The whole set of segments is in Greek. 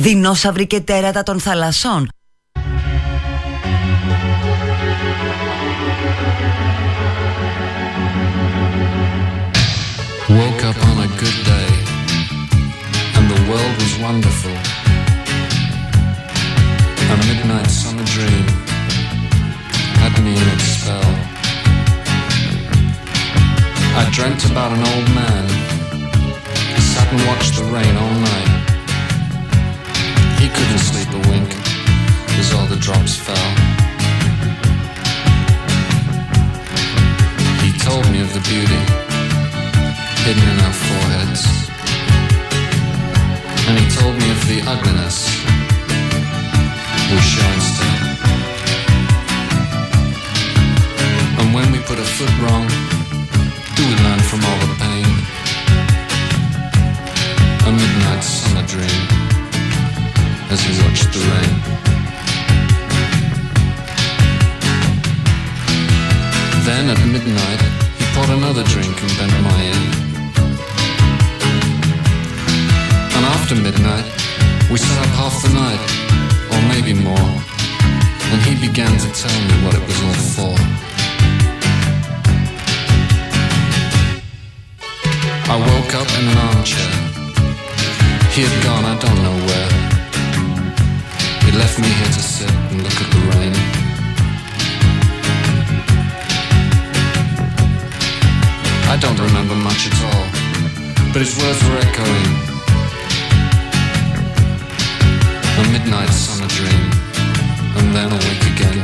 δεινόσαυροι και τέρατα των θαλασσών. Woke up on a good day and the world was wonderful. A midnight summer dream had me in its spell. I dreamt about an old man who sat and watched the rain all night. Couldn't sleep a wink as all the drops fell. He told me of the beauty hidden in our foreheads. And he told me of the ugliness we show instead. And when we put a foot wrong, do we learn from all the pain? A midnight summer dream as we watched the rain. Then at midnight, he poured another drink and bent my ear. And after midnight, we sat up half the night, or maybe more, and he began to tell me what it was all for. I woke up in an armchair. He had gone, I don't know where. He left me here to sit and look at the rain. I don't remember much at all, but his words were echoing. A midnight summer dream, and then awake again.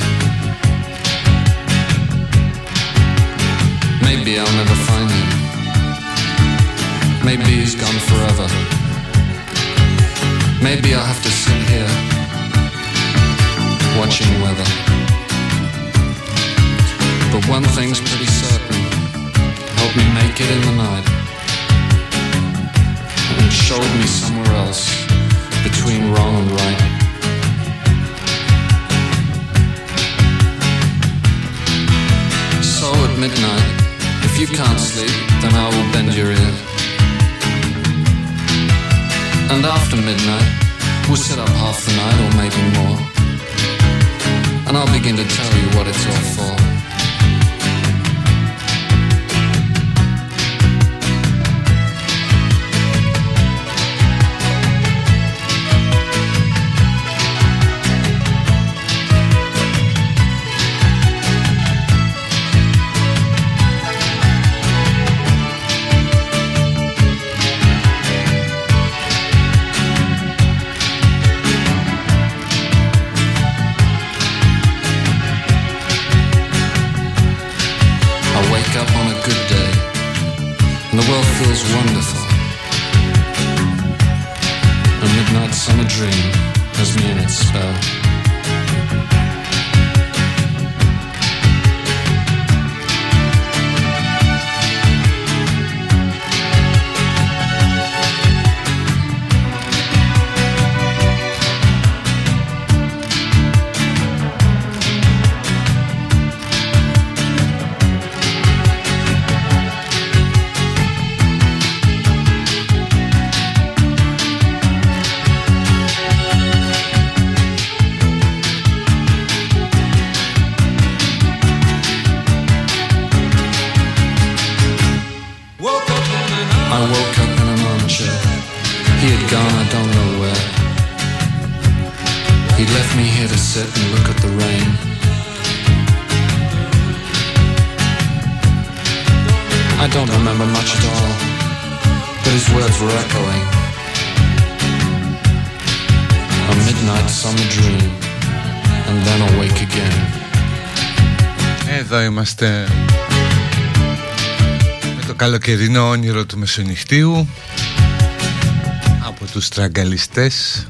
Maybe I'll never find him. Maybe he's gone forever. Maybe I'll have to sit here, watching weather. But one thing's pretty certain. Help me make it in the night. And showed me somewhere else between wrong and right. So at midnight, if you can't sleep, then I will bend your ear. And after midnight, we'll sit up half the night or maybe more. And I'll begin to tell you what it's all for. Feels wonderful. A midnight summer dream has me in its spell. Είμαστε με το καλοκαιρινό όνειρο του μεσονυχτίου από τους τραγκαλιστές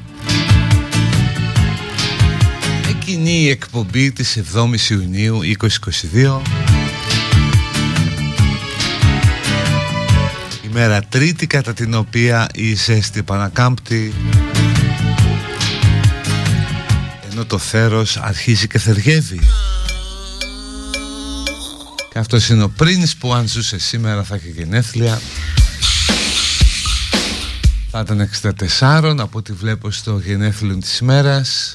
Εκείνη η εκπομπή της 7ης Ιουνίου 2022 Ημέρα τρίτη κατά την οποία η ζέστη επανακάμπτει ενώ το θέρος αρχίζει και θεργεύει και αυτός είναι ο Πρίνς που αν ζούσε σήμερα θα είχε γενέθλια. Θα ήταν 64 από ό,τι βλέπω στο γενέθλιο της ημέρας.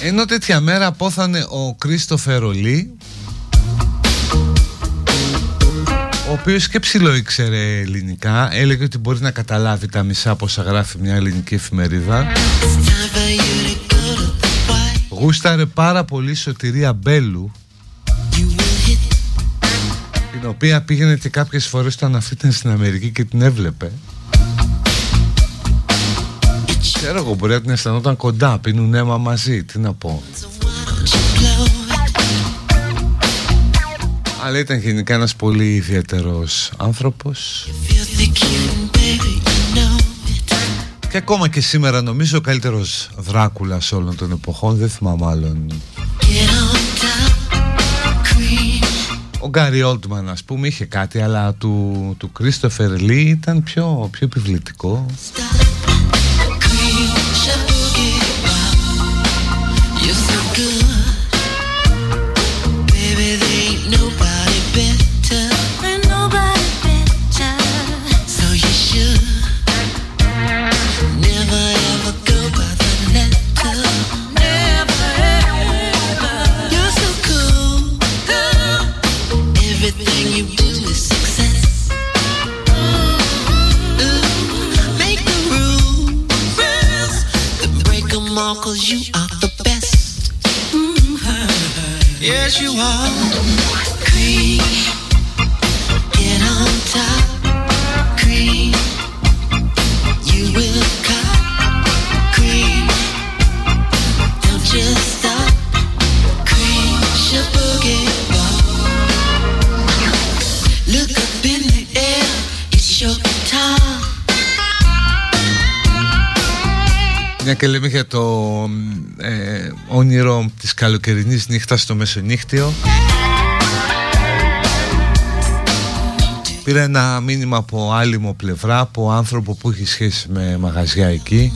Ενώ τέτοια μέρα απόθανε ο Κρίστοφερ Ολί ο οποίος και ψηλό ήξερε ελληνικά έλεγε ότι μπορεί να καταλάβει τα μισά από όσα γράφει μια ελληνική εφημερίδα Γούσταρε πάρα πολύ σωτηρία Μπέλου την οποία πήγαινε και κάποιες φορές όταν αυτή ήταν στην Αμερική και την έβλεπε. Ξέρω εγώ μπορεί να την αισθανόταν κοντά, πίνουν αίμα μαζί, τι να πω. Αλλά ήταν γενικά ένας πολύ ιδιαίτερος άνθρωπος Και ακόμα και σήμερα νομίζω ο καλύτερος Δράκουλας όλων των εποχών Δεν θυμάμαι άλλον. Ο Γκάρι Όλτμαν ας πούμε είχε κάτι Αλλά του, του Κρίστοφερ Λί ήταν πιο, πιο επιβλητικό. Cause καλοκαιρινής νύχτας στο μεσονύχτιο. Πήρα ένα μήνυμα από άλλη μου πλευρά από άνθρωπο που έχει σχέση με μαγαζιά εκεί.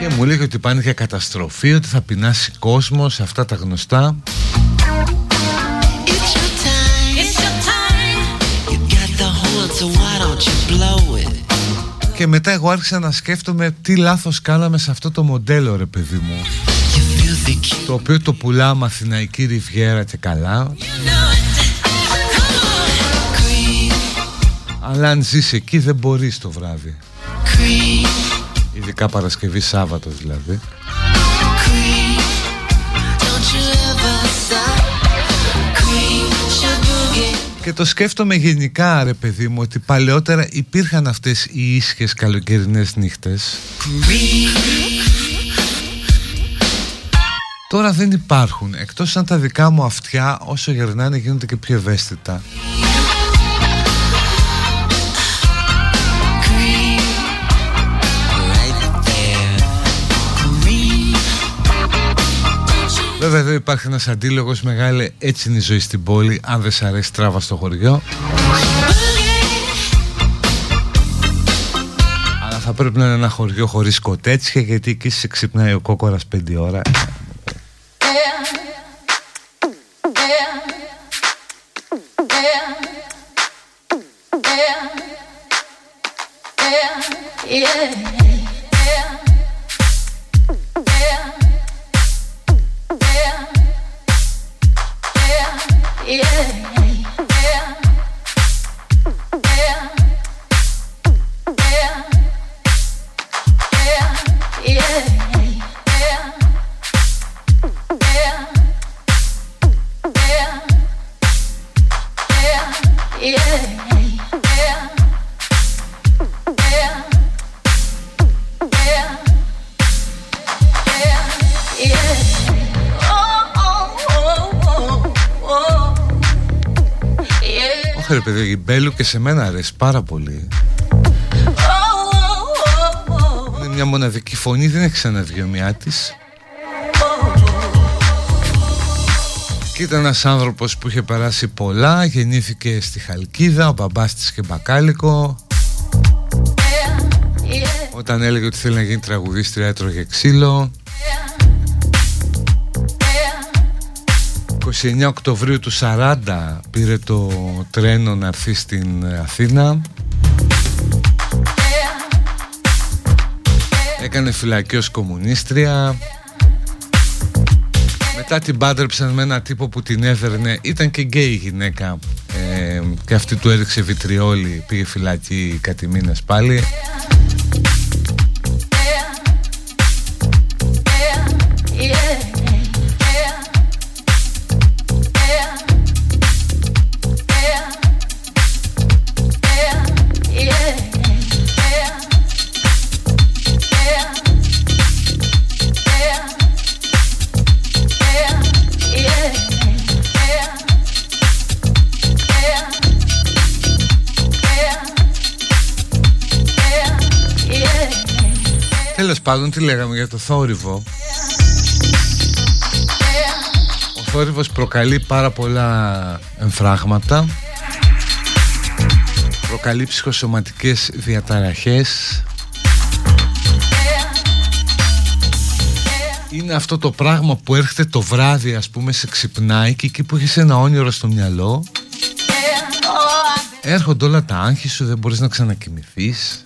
Και μου λέει ότι υπάρχει για καταστροφή, ότι θα πεινάσει κόσμος σε αυτά τα γνωστά Και μετά εγώ άρχισα να σκέφτομαι τι λάθος κάναμε σε αυτό το μοντέλο ρε παιδί μου. Το οποίο το πουλάμε Αθηναϊκή Ριβιέρα και καλά. Αλλά αν ζεις εκεί δεν μπορείς το βράδυ. Ειδικά Παρασκευή Σάββατο δηλαδή Και το σκέφτομαι γενικά ρε παιδί μου ότι παλαιότερα υπήρχαν αυτές οι ίσχες καλοκαιρινές νύχτες. Τώρα δεν υπάρχουν εκτός αν τα δικά μου αυτιά όσο γερνάνε γίνονται και πιο ευαίσθητα Βέβαια εδώ υπάρχει ένας αντίλογος μεγάλη έτσι είναι η ζωή στην πόλη αν δεν σ' αρέσει τράβα στο χωριό Αλλά θα πρέπει να είναι ένα χωριό χωρίς κοτέτσια γιατί εκεί σε ξυπνάει ο κόκορας 5 ώρα Yeah. Η Μπέλου και σε μένα αρέσει πάρα πολύ. Είναι μια μοναδική φωνή, δεν έχει ξαναβγεί ομοιά τη. Και ήταν ένας άνθρωπος που είχε περάσει πολλά, γεννήθηκε στη Χαλκίδα, ο μπαμπάς της και μπακάλικο. Όταν έλεγε ότι θέλει να γίνει τραγουδίστρια έτρωγε ξύλο. 29 Οκτωβρίου του 40 πήρε το τρένο να έρθει στην Αθήνα. Έκανε φυλακή ως κομμουνίστρια. Μετά την πάντρεψαν με ένα τύπο που την έδερνε. Ήταν και γκέι γυναίκα. Ε, Και αυτή του έδειξε βιτριόλι Πήγε φυλακή κάτι μήνες πάλι πάντων τι λέγαμε για το θόρυβο. Ο θόρυβος προκαλεί πάρα πολλά εμφράγματα. Προκαλεί ψυχοσωματικές διαταραχές. Είναι αυτό το πράγμα που έρχεται το βράδυ ας πούμε σε ξυπνάει και εκεί που έχεις ένα όνειρο στο μυαλό. Έρχονται όλα τα άγχη σου, δεν μπορείς να ξανακοιμηθείς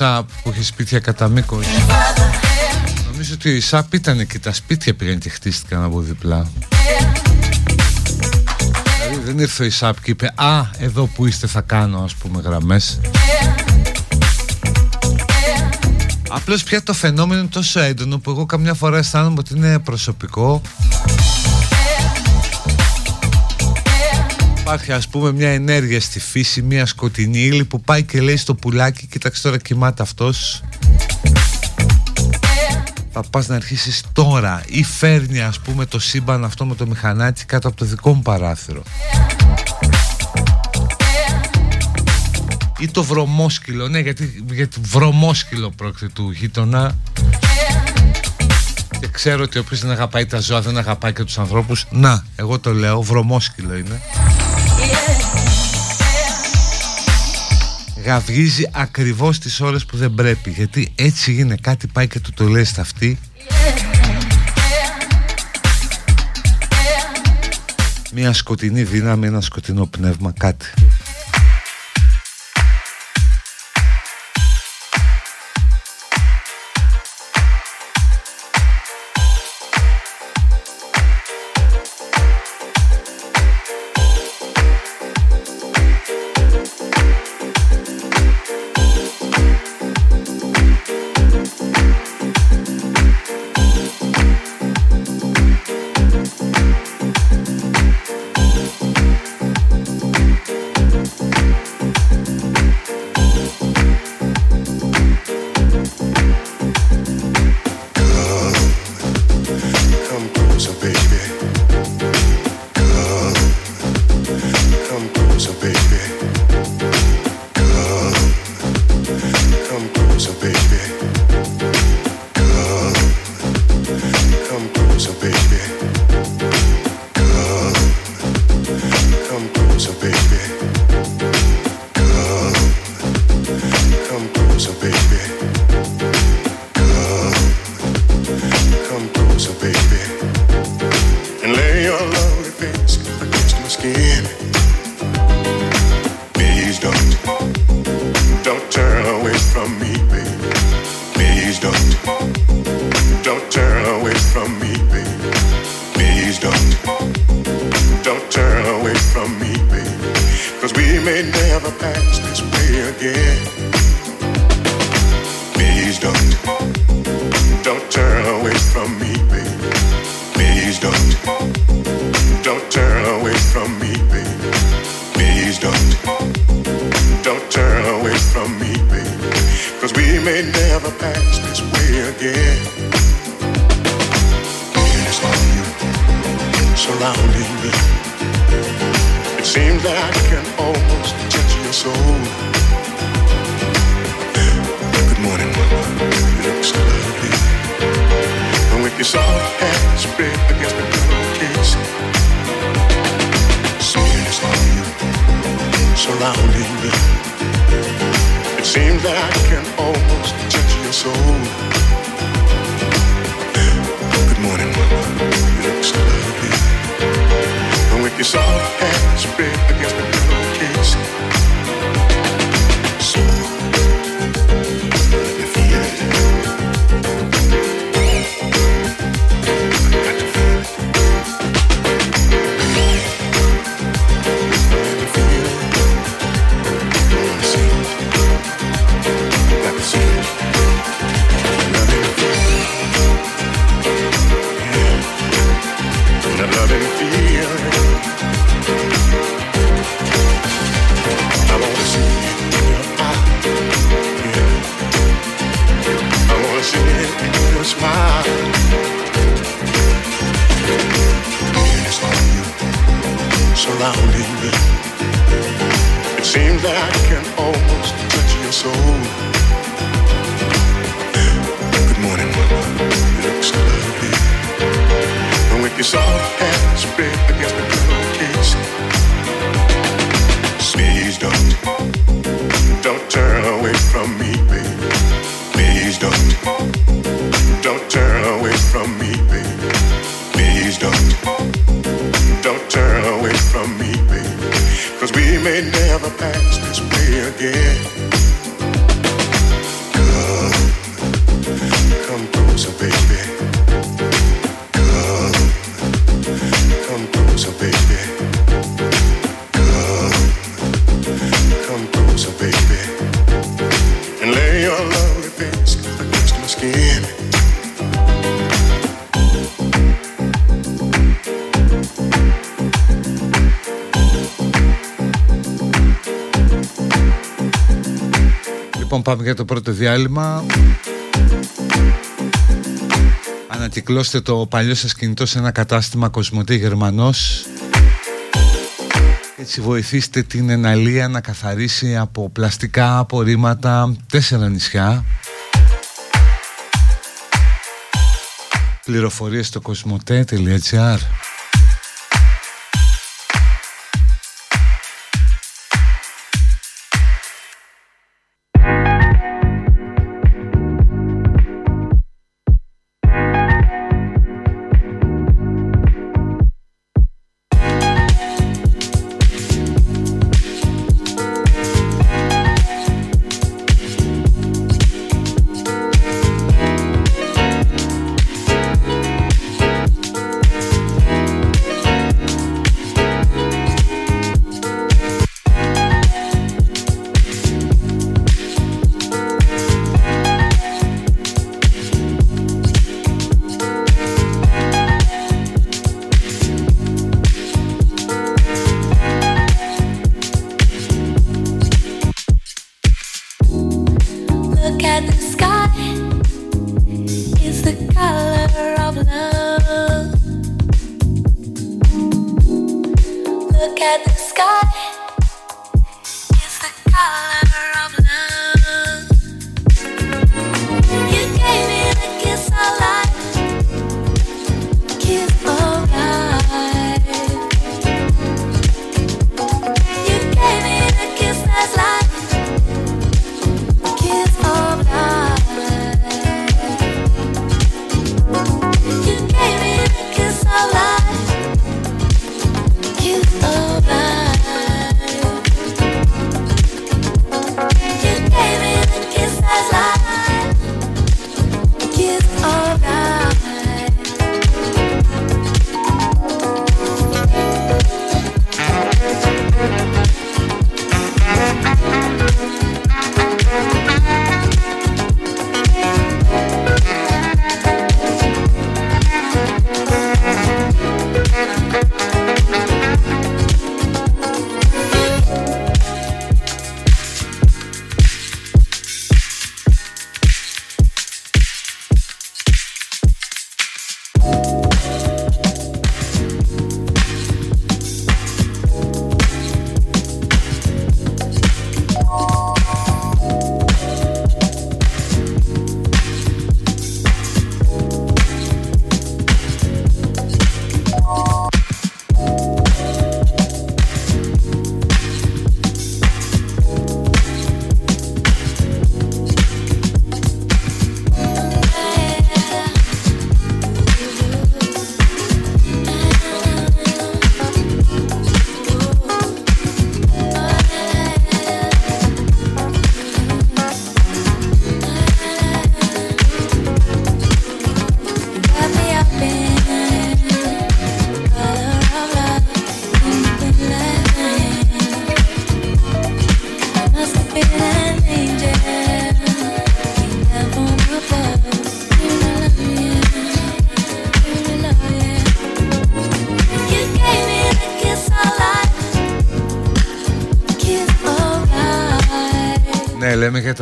ΙΣΑΠ που έχει σπίτια κατά μήκος. Νομίζω ότι ο ΙΣΑΠ ήταν και τα σπίτια πήγαν και χτίστηκαν από διπλά. Δηλαδή δεν ήρθε ο ΙΣΑΠ και είπε Α, εδώ που είστε θα κάνω ας πούμε γραμμές. Απλώς πια το φαινόμενο είναι τόσο έντονο που εγώ καμιά φορά αισθάνομαι ότι είναι προσωπικό Υπάρχει ας πούμε μια ενέργεια στη φύση, μια σκοτεινή ύλη που πάει και λέει στο πουλάκι κοίταξε τώρα κοιμάται αυτός θα πας να αρχίσεις τώρα ή φέρνει ας πούμε το σύμπαν αυτό με το μηχανάκι κάτω από το δικό μου παράθυρο. Ή το βρωμόσκυλο ναι γιατί, γιατί βρωμόσκυλο πρόκειται του γείτονα. Και ξέρω ότι όποιος δεν αγαπάει τα ζώα δεν αγαπάει και τους ανθρώπους. Να εγώ το λέω βρωμόσκυλο είναι Γαυγίζει ακριβώς τις ώρες που δεν πρέπει Γιατί έτσι είναι κάτι πάει και του το λέει στα αυτή. Μια σκοτεινή δύναμη, ένα σκοτεινό πνεύμα, κάτι για το πρώτο διάλειμμα. Ανακυκλώστε το παλιό σας κινητό σε ένα κατάστημα Κοσμοτή Γερμανός. Έτσι βοηθήστε την εναλία να καθαρίσει από πλαστικά απορρίμματα τέσσερα νησιά. Πληροφορίες στο κοσμοτέ.gr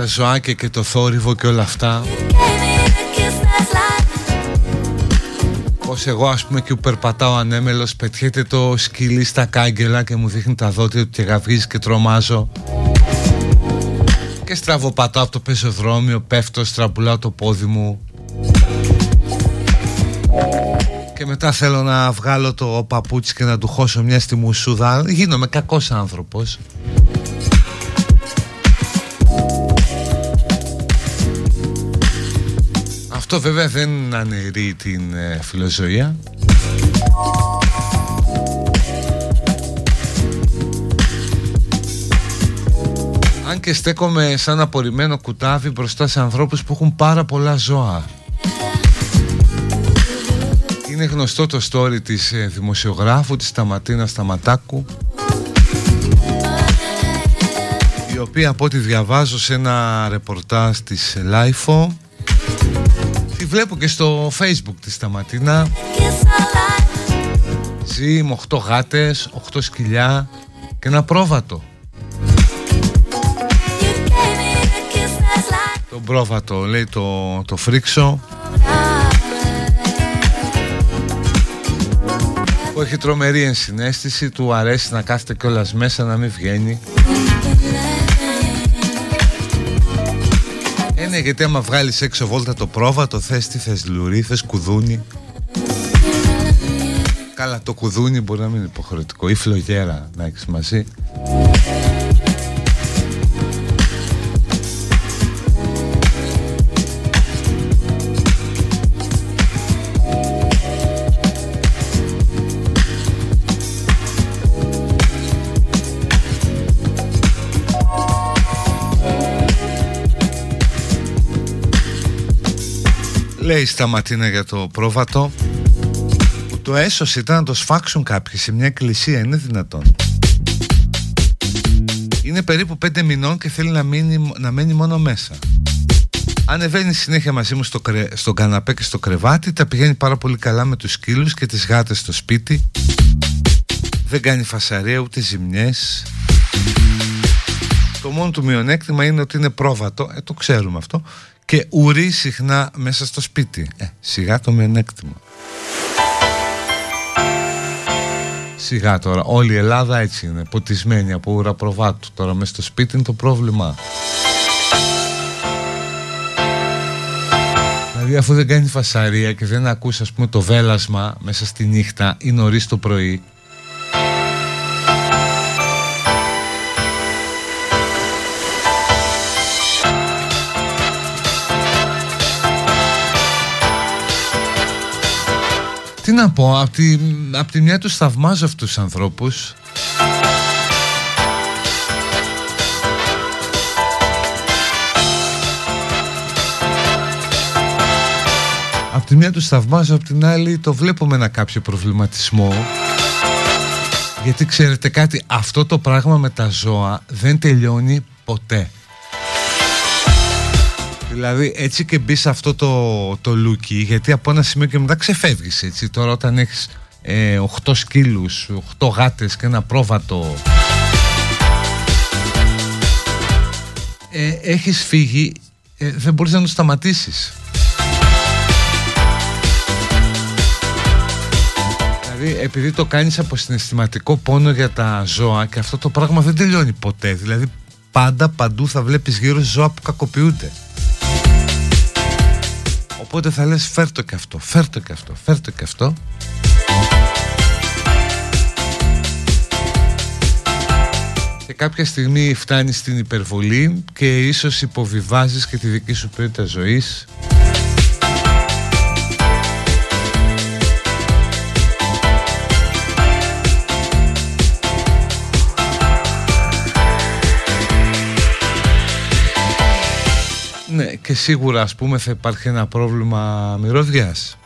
ζωάκια και το θόρυβο και όλα αυτά. Πως εγώ ας πούμε και που περπατάω ανέμελος πετιέται το σκυλί στα κάγκελα και μου δείχνει τα δόντια του και γαυγίζει και τρομάζω. Και στραβοπατάω από το πεζοδρόμιο, πέφτω, στραμπουλάω το πόδι μου. Και μετά θέλω να βγάλω το παπούτσι και να του χώσω μια στη μουσούδα. Γίνομαι κακός άνθρωπος Αυτό βέβαια δεν αναιρεί την ε, φιλοζωία. Αν και στέκομαι σαν απορριμμένο κουτάβι μπροστά σε ανθρώπους που έχουν πάρα πολλά ζώα. Είναι γνωστό το story της ε, δημοσιογράφου της Σταματίνα Σταματάκου η οποία από ό,τι διαβάζω σε ένα ρεπορτάζ της LiFO Τη βλέπω και στο facebook της Σταματίνα. Ζει με 8 γάτες, 8 σκυλιά και ένα πρόβατο. Το πρόβατο λέει το, το φρίξο. Που έχει τρομερή ενσυναίσθηση του αρέσει να κάθεται κιόλας μέσα να μην βγαίνει Ε, ναι, γιατί άμα βγάλεις έξω βόλτα το πρόβατο θες τι θες λουρί, θες κουδούνι. Καλά το κουδούνι μπορεί να μην είναι υποχρεωτικό. Ή φλογέρα να έχεις μαζί Λέει Σταματίνα για το πρόβατο. Που το έσωσε ήταν να το σφάξουν κάποιοι σε μια εκκλησία είναι δυνατόν. Είναι περίπου πέντε μηνών και θέλει να, μείνει, να μένει μόνο μέσα. Ανεβαίνει συνέχεια μαζί μου στο κρε... στον καναπέ και στο κρεβάτι Τα πηγαίνει πάρα πολύ καλά με τους σκύλους και τις γάτες στο σπίτι. Δεν κάνει φασαρία ούτε ζημιές. Το μόνο του μειονέκτημα είναι ότι είναι πρόβατο. Ε το ξέρουμε αυτό και ουρεί συχνά μέσα στο σπίτι. Ε, σιγά το μειονέκτημα. Σιγά τώρα, όλη η Ελλάδα έτσι είναι, ποτισμένη από ουρά προβάτου. Τώρα μέσα στο σπίτι είναι το πρόβλημα. Δηλαδή αφού δεν κάνει φασαρία και δεν ακούς ας πούμε το βέλασμα μέσα στη νύχτα ή νωρίς το πρωί Τι να πω, από τη, απ τη μια τους θαυμάζω αυτούς τους ανθρώπους. Απ' τη μια τους θαυμάζω, απ' την άλλη το βλέπουμε ένα κάποιο προβληματισμό. Γιατί ξέρετε κάτι, αυτό το πράγμα με τα ζώα δεν τελειώνει ποτέ Δηλαδή έτσι και μπεις σε αυτό το, το λούκι γιατί από ένα σημείο και μετά ξεφεύγεις έτσι. Τώρα όταν έχεις ε, 8 σκύλους, 8 γάτες και ένα πρόβατο ε, έχεις φύγει ε, δεν μπορείς να το σταματήσεις. Δηλαδή επειδή το κάνεις από συναισθηματικό πόνο για τα ζώα και αυτό το πράγμα δεν τελειώνει ποτέ. Δηλαδή πάντα παντού θα βλέπεις γύρω ζώα που κακοποιούνται Οπότε θα λες φέρ το και αυτό, φέρ το και αυτό, φέρ το και αυτό. Και κάποια στιγμή φτάνεις στην υπερβολή και ίσως υποβιβάζεις και τη δική σου ποιότητα ζωής Ναι, και σίγουρα ας πούμε θα υπάρχει ένα πρόβλημα μυρωδιάς.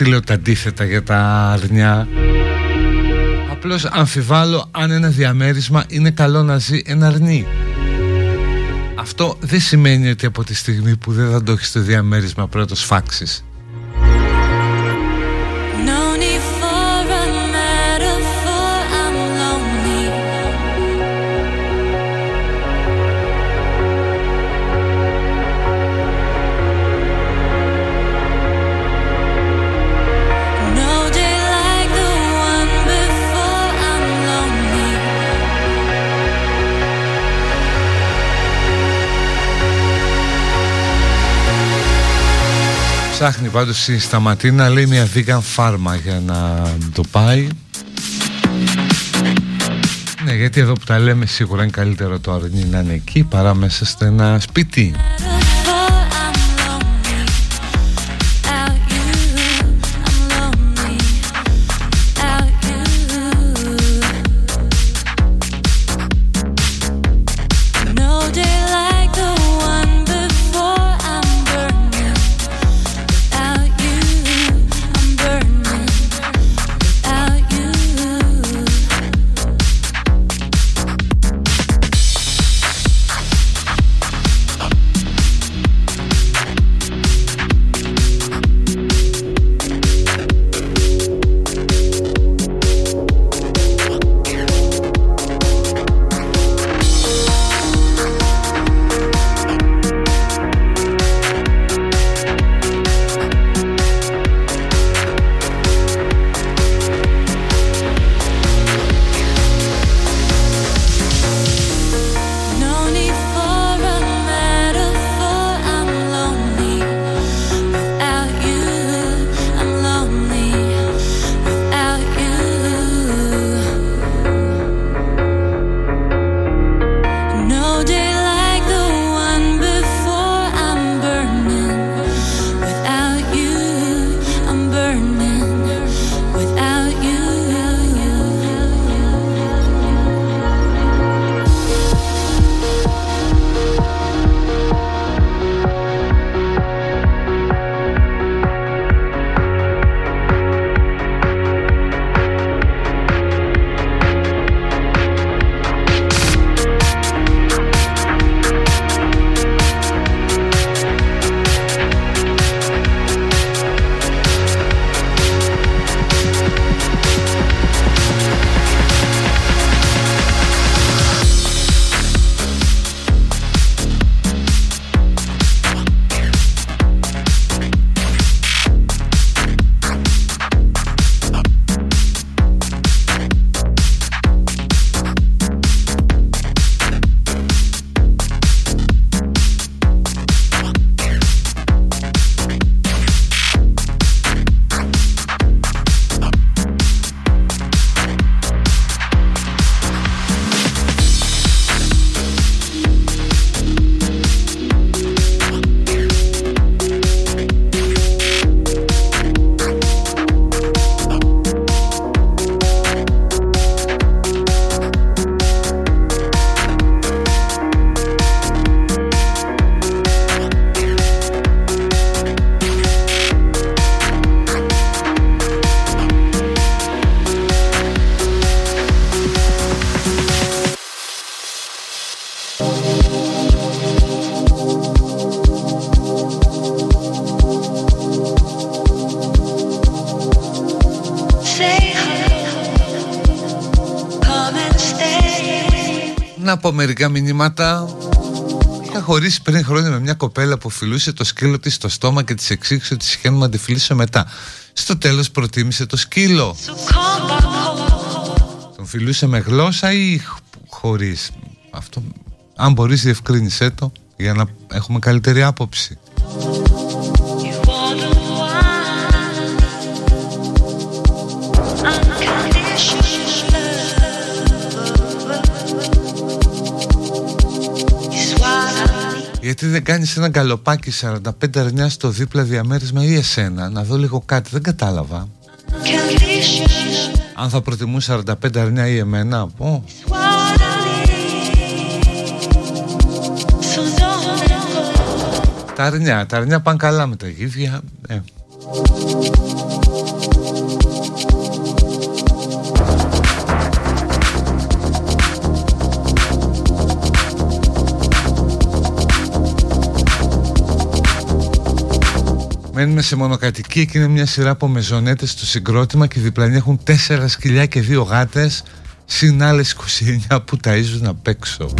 Ποιος σας πω τι λέω τα αντίθετα για τα αρνιά. Απλώς αμφιβάλλω αν ένα διαμέρισμα είναι καλό να ζει ένα αρνί Αυτό δεν σημαίνει ότι από τη στιγμή που δεν θα το έχεις το διαμέρισμα πρέπει να ψάχνει πάντως η Σταματίνα λέει μια vegan φάρμα για να το πάει. Ναι γιατί εδώ που τα λέμε σίγουρα είναι καλύτερο το αρνί να είναι εκεί παρά μέσα στο ένα σπίτι μερικά μηνύματα Είχα χωρίσει πριν χρόνια με μια κοπέλα που φιλούσε το σκύλο της στο στόμα και της εξήγησε ότι συχαίνω να τη φιλήσω μετά. Στο τέλος προτίμησε το σκύλο. Τον φιλούσε με γλώσσα ή χωρίς. Αυτό, αν μπορείς διευκρίνησέ το για να έχουμε καλύτερη άποψη. Δεν κάνεις ένα γκαλοπάκι 45 αρνιά στο δίπλα διαμέρισμα ή εσένα Να δω λίγο κάτι, δεν κατάλαβα Αν θα προτιμούν 45 αρνιά ή εμένα πω. Τα αρνιά, τα αρνιά πάνε καλά με τα γύβια ε, Μένουμε σε μονοκατοικία και είναι μια σειρά από μεζονέτες στο συγκρότημα και διπλανοί έχουν τέσσερα σκυλιά και δύο γάτες συν άλλες 29 που ταΐζουν απ' έξω.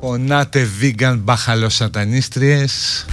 Πονάτε vegan μπαχαλοσατανίστριες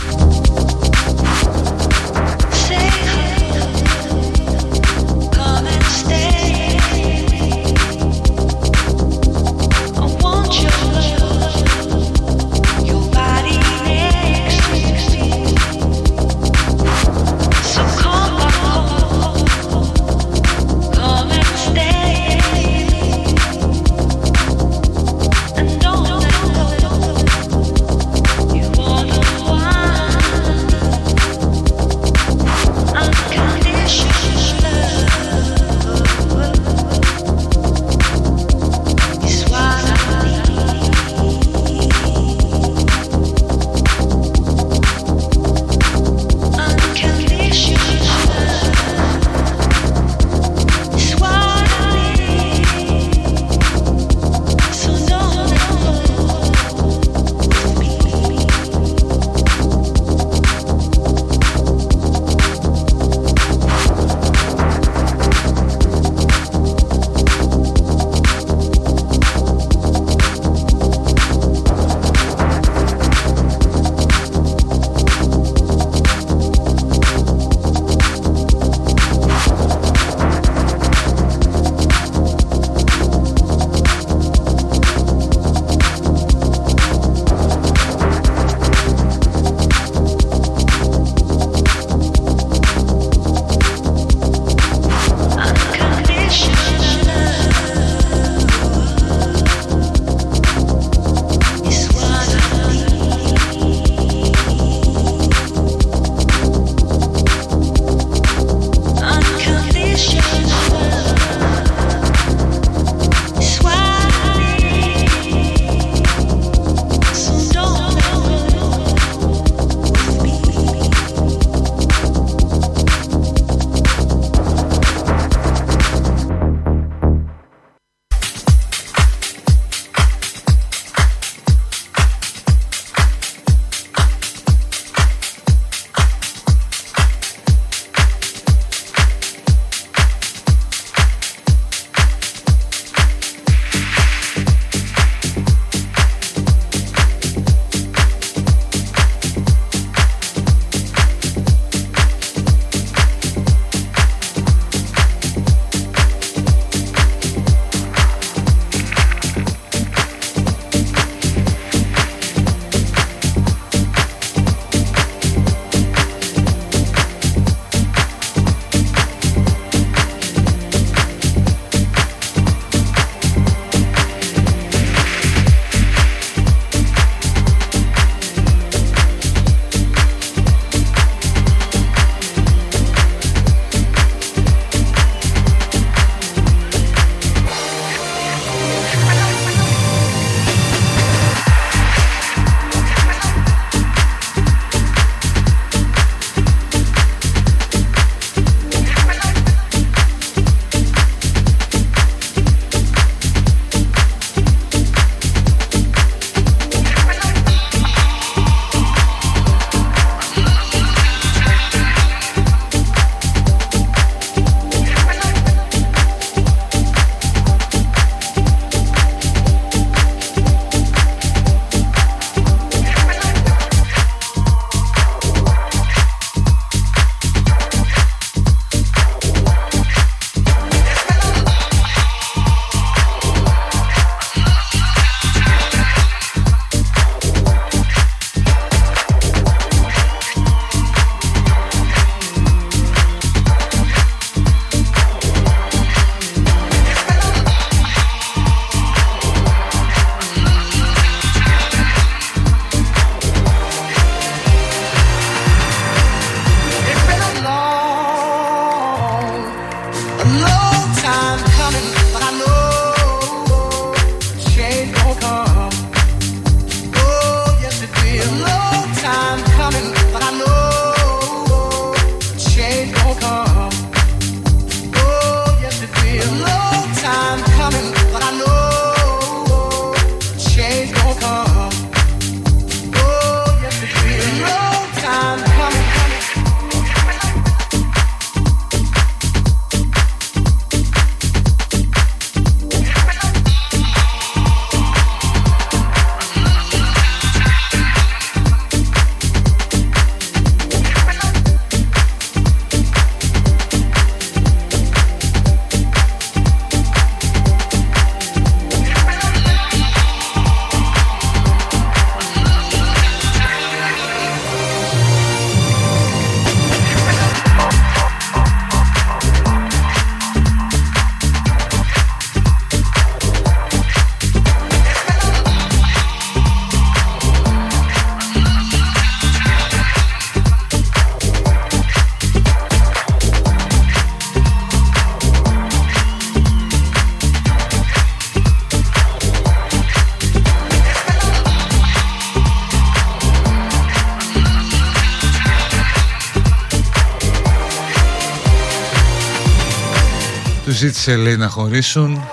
ζήτησε λέει να χωρίσουν.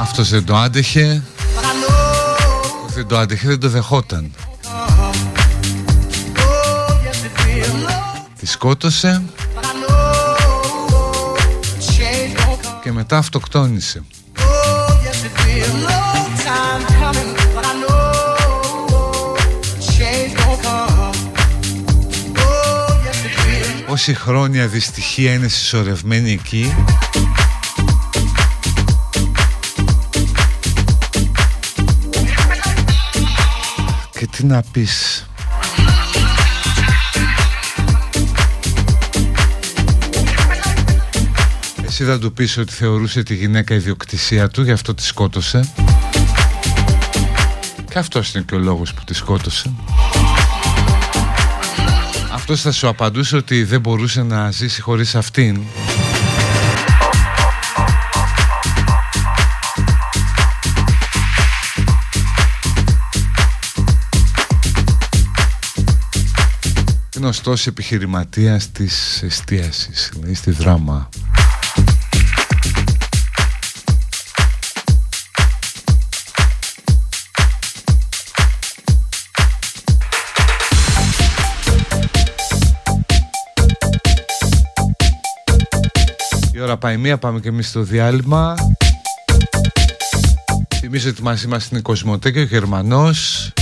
Αυτός δεν το άντεχε. Δεν το άντεχε, δεν το δεχόταν. Τη σκότωσε. Και μετά αυτοκτόνησε Όση χρόνια δυστυχία είναι συσσωρευμένη εκεί. Και τι να πεις. Εσύ θα του πεις ότι θεωρούσε τη γυναίκα ιδιοκτησία του Γι' αυτό τη σκότωσε. Και αυτός είναι και ο λόγος που τη σκότωσε αυτός θα σου απαντούσε ότι δεν μπορούσε να ζήσει χωρίς αυτήν γνωστός επιχειρηματίας της εστίασης, δηλαδή στη δράμα. Ώρα πάει μία, πάμε και εμείς στο διάλειμμα. Θυμίζω ότι μαζί μας είναι η Κοσμοτέ και ο Γερμανός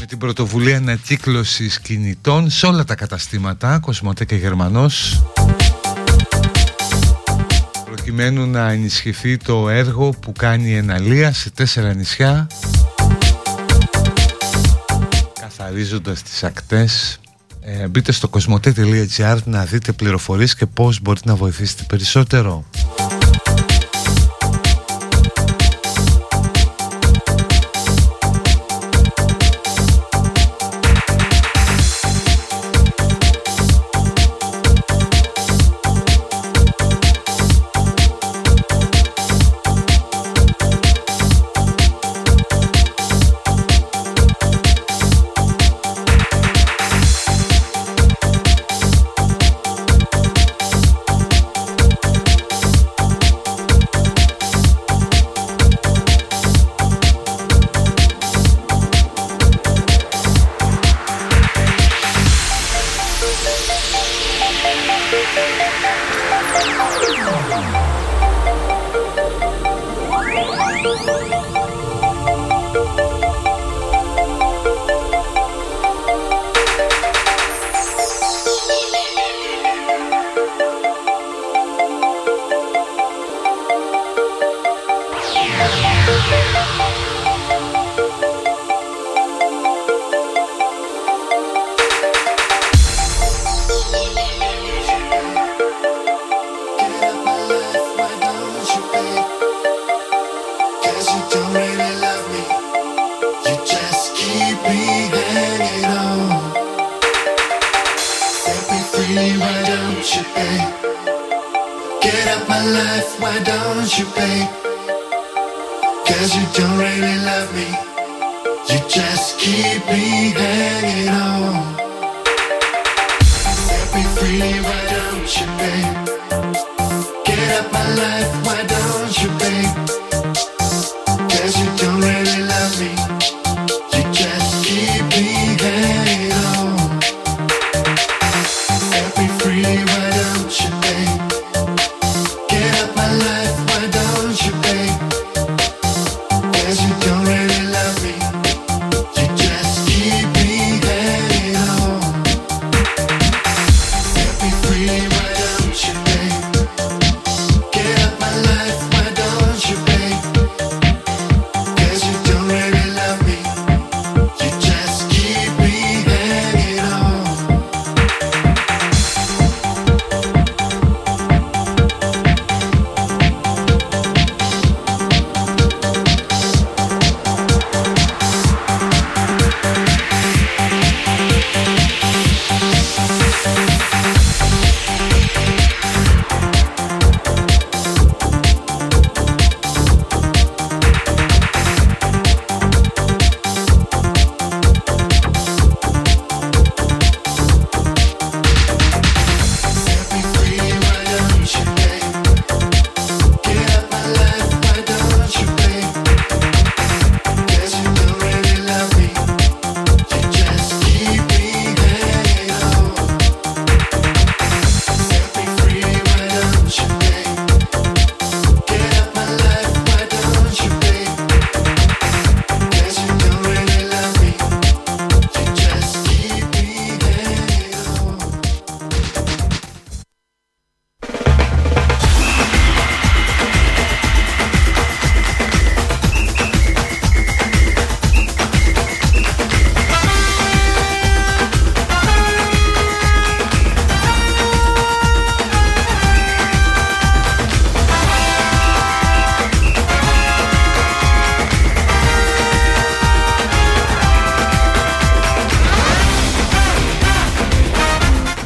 με την πρωτοβουλία ανακύκλωσης κινητών σε όλα τα καταστήματα, Κοσμοτέ και Γερμανός προκειμένου να ενισχυθεί το έργο που κάνει η Εναλία σε τέσσερα νησιά καθαρίζοντας τις ακτές ε, μπείτε στο κοσμοτέ.gr να δείτε πληροφορίες και πώς μπορείτε να βοηθήσετε περισσότερο.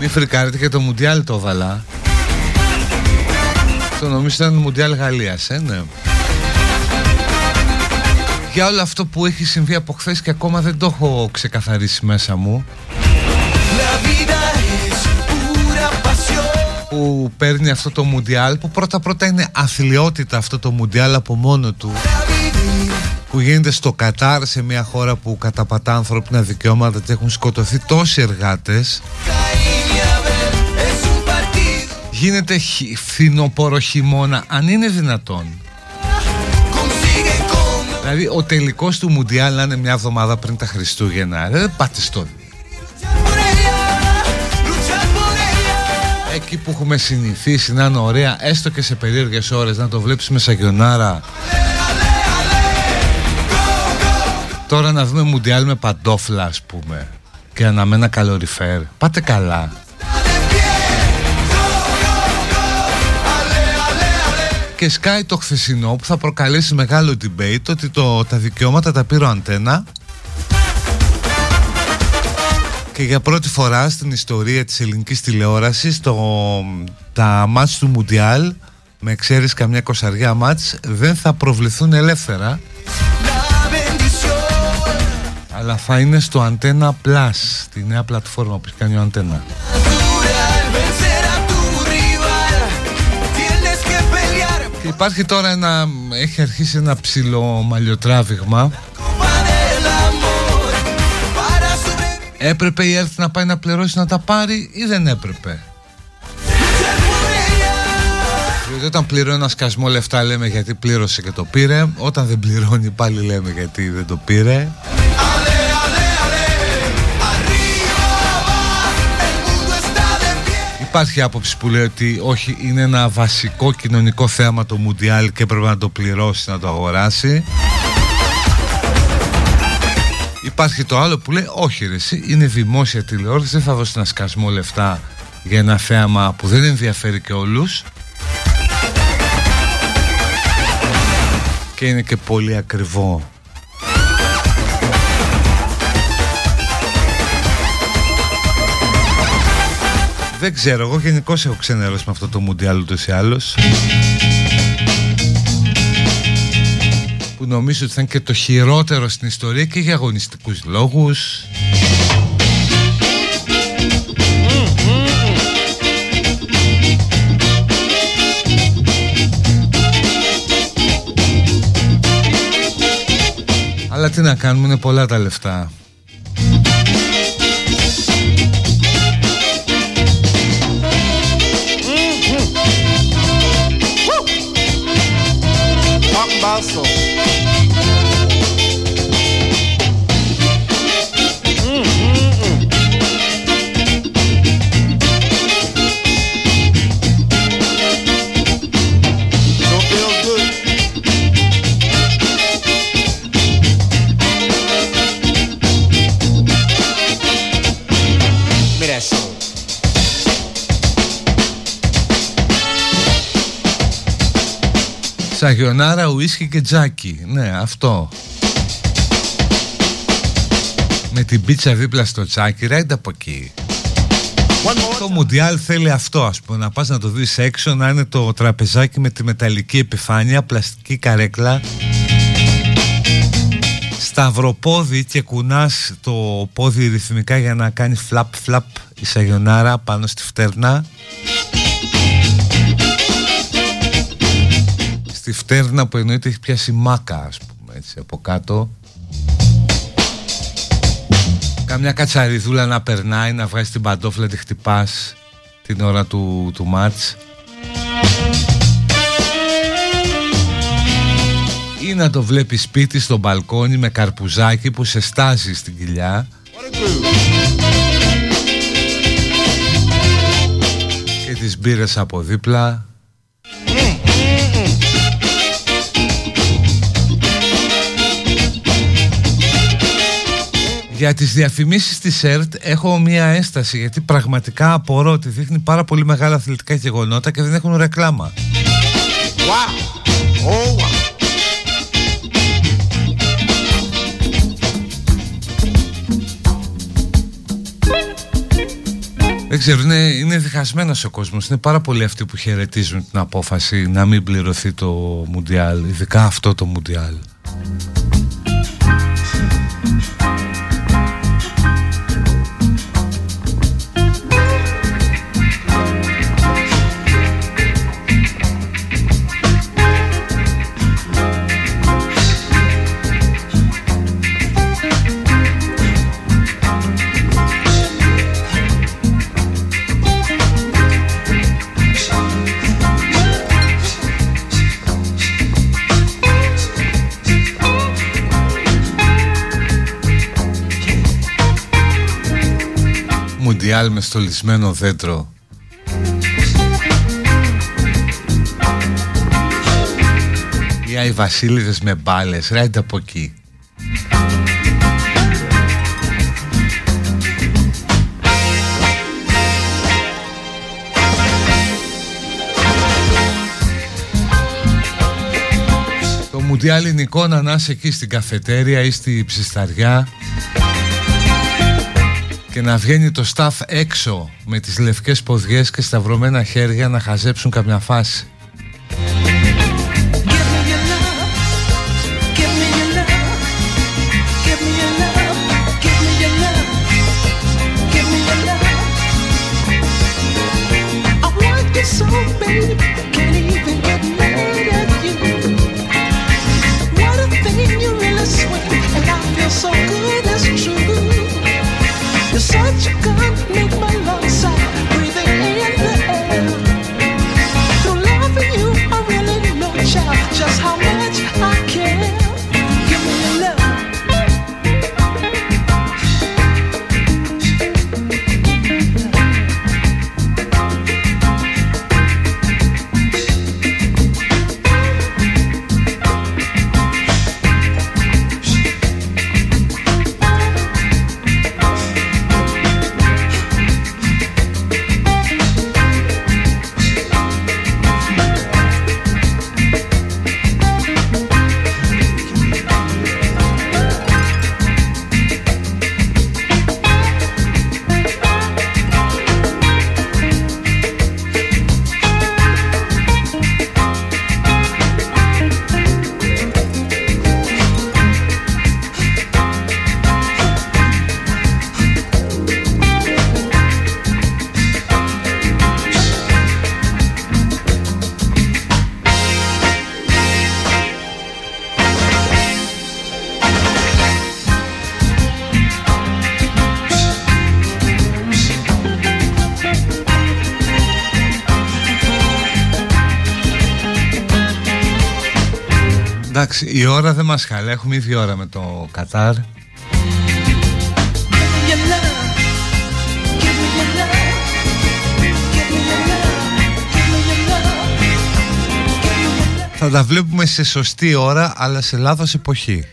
Φρικάρετε και το Μουντιάλ το έβαλα. Το νομίζω ήταν Μουντιάλ Γαλλίας, ε, ναι. Για όλο αυτό που έχει συμβεί από χθες και ακόμα δεν το έχω ξεκαθαρίσει μέσα μου. Που παίρνει αυτό το Μουντιάλ που πρώτα πρώτα είναι αθλειότητα αυτό το Μουντιάλ από μόνο του που γίνεται στο Κατάρ σε μια χώρα που καταπατά ανθρώπινα δικαιώματα και έχουν σκοτωθεί τόσοι εργάτες γίνεται φθινοπόρο χειμώνα αν είναι δυνατόν. Δηλαδή ο τελικός του Μουντιάλ να είναι μια εβδομάδα πριν τα Χριστούγεννα δεν πάτε στο εκεί που έχουμε συνηθίσει να είναι ωραία έστω και σε περίεργες ώρες να το βλέπεις με σαγιονάρα. Τώρα να δούμε Μουντιάλ με παντόφλα ας πούμε Και αναμένα καλοριφέρ. Πάτε καλά Και σκάει το χθεσινό που θα προκαλέσει μεγάλο debate Ότι το, τα δικαιώματα τα πήρε ο Αντένα και για πρώτη φορά στην ιστορία της ελληνικής τηλεόρασης το, τα μάτς του Μουντιάλ με εξαίρεση καμιά κοσαριά μάτς δεν θα προβληθούν ελεύθερα αλλά θα είναι στο Antenna Plus, τη νέα πλατφόρμα που έχει κάνει ο Antenna. Και υπάρχει τώρα ένα, έχει αρχίσει ένα ψηλό μαλλιοτράβηγμα. Έπρεπε η ΕΡΤ να πάει να πληρώσει να τα πάρει ή δεν έπρεπε; Γιατί όταν πληρώνει ένα σκασμό λεφτά λέμε γιατί πλήρωσε και το πήρε. Όταν δεν πληρώνει πάλι λέμε γιατί δεν το πήρε Υπάρχει άποψη που λέει ότι όχι είναι ένα βασικό κοινωνικό θέμα το Μουντιάλ και πρέπει να το πληρώσει, να το αγοράσει. Υπάρχει το άλλο που λέει όχι ρε εσύ, είναι δημόσια τηλεόραση, δεν θα δώσει ένα σκασμό λεφτά για ένα θέαμα που δεν ενδιαφέρει και όλους. Και είναι και πολύ ακριβό Δεν ξέρω, εγώ γενικώς έχω ξενερώσει με αυτό το Μουντιάλ ούτως ή άλλως. Που νομίζω ότι θα είναι και το χειρότερο στην ιστορία και για αγωνιστικούς λόγους. Αλλά τι να κάνουμε, είναι πολλά τα λεφτά hustle. Σαγιονάρα, ουίσκι και τζάκι. Ναι, αυτό. Με την πίτσα δίπλα στο τσάκι, ρέντα από εκεί. Το Μουντιάλ θέλει αυτό, ας πούμε, να πας να το δεις έξω, να είναι το τραπεζάκι με τη μεταλλική επιφάνεια, πλαστική καρέκλα, σταυροπόδι και κουνάς το πόδι ρυθμικά για να κάνεις φλαπ φλαπ η σαγιονάρα πάνω στη φτέρνα. Στη φτέρνα που εννοείται έχει πιάσει μάκα ας πούμε έτσι από κάτω. Καμιά κατσαριδούλα να περνάει να βγάζει την παντόφλα τη χτυπάς την ώρα του, του μάτς. Ή να το βλέπεις σπίτι στο μπαλκόνι με καρπουζάκι που σε στάζει στην κοιλιά. Και τις μπύρες από δίπλα Για τις διαφημίσεις της ΕΡΤ έχω μία έσταση γιατί πραγματικά απορώ ότι δείχνει πάρα πολύ μεγάλα αθλητικά γεγονότα και δεν έχουν ρεκλάμα. Wow. Oh, wow. Δεν ξέρω, είναι, είναι διχασμένος ο κόσμος Είναι πάρα πολλοί αυτοί που χαιρετίζουν την απόφαση Να μην πληρωθεί το Μουντιάλ Ειδικά αυτό το Μουντιάλ Μουντιάλ με στολισμένο δέντρο. Ή οι βασίλειδες με μπάλες Ράιντε από εκεί. Το Μουντιάλ είναι εικόνα να είσαι εκεί στην καφετέρια ή στη ψισταριά και να βγαίνει το staff έξω με τις λευκές ποδιές και σταυρωμένα χέρια να χαζέψουν καμιά φάση. Η ώρα δεν μας χαλάει. Έχουμε ήδη ώρα με το Κατάρ. Θα τα βλέπουμε σε σωστή ώρα, αλλά σε λάθος εποχή.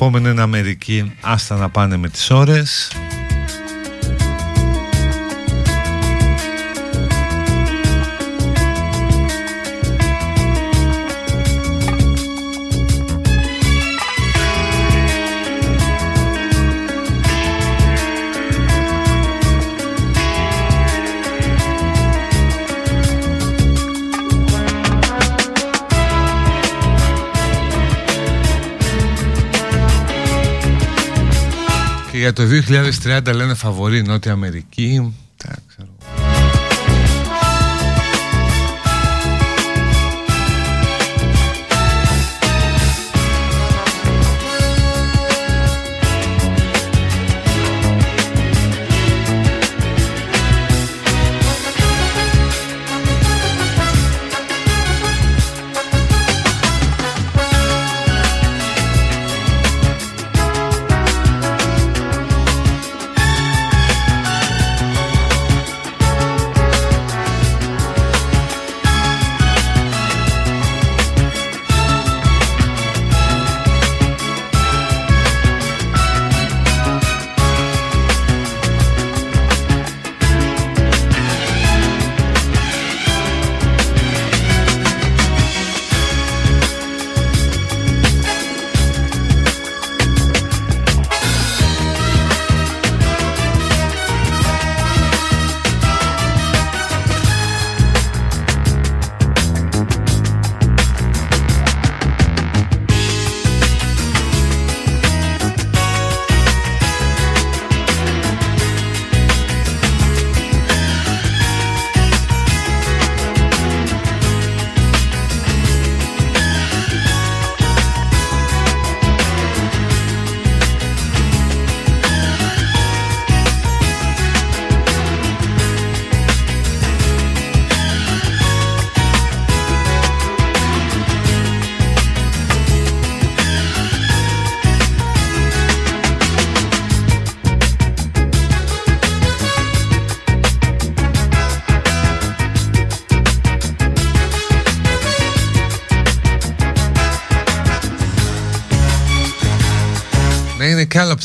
Επόμενο είναι Αμερική. Άστα να πάνε με τις ώρες για το 2030 λένε φαβορή Νότια Αμερική.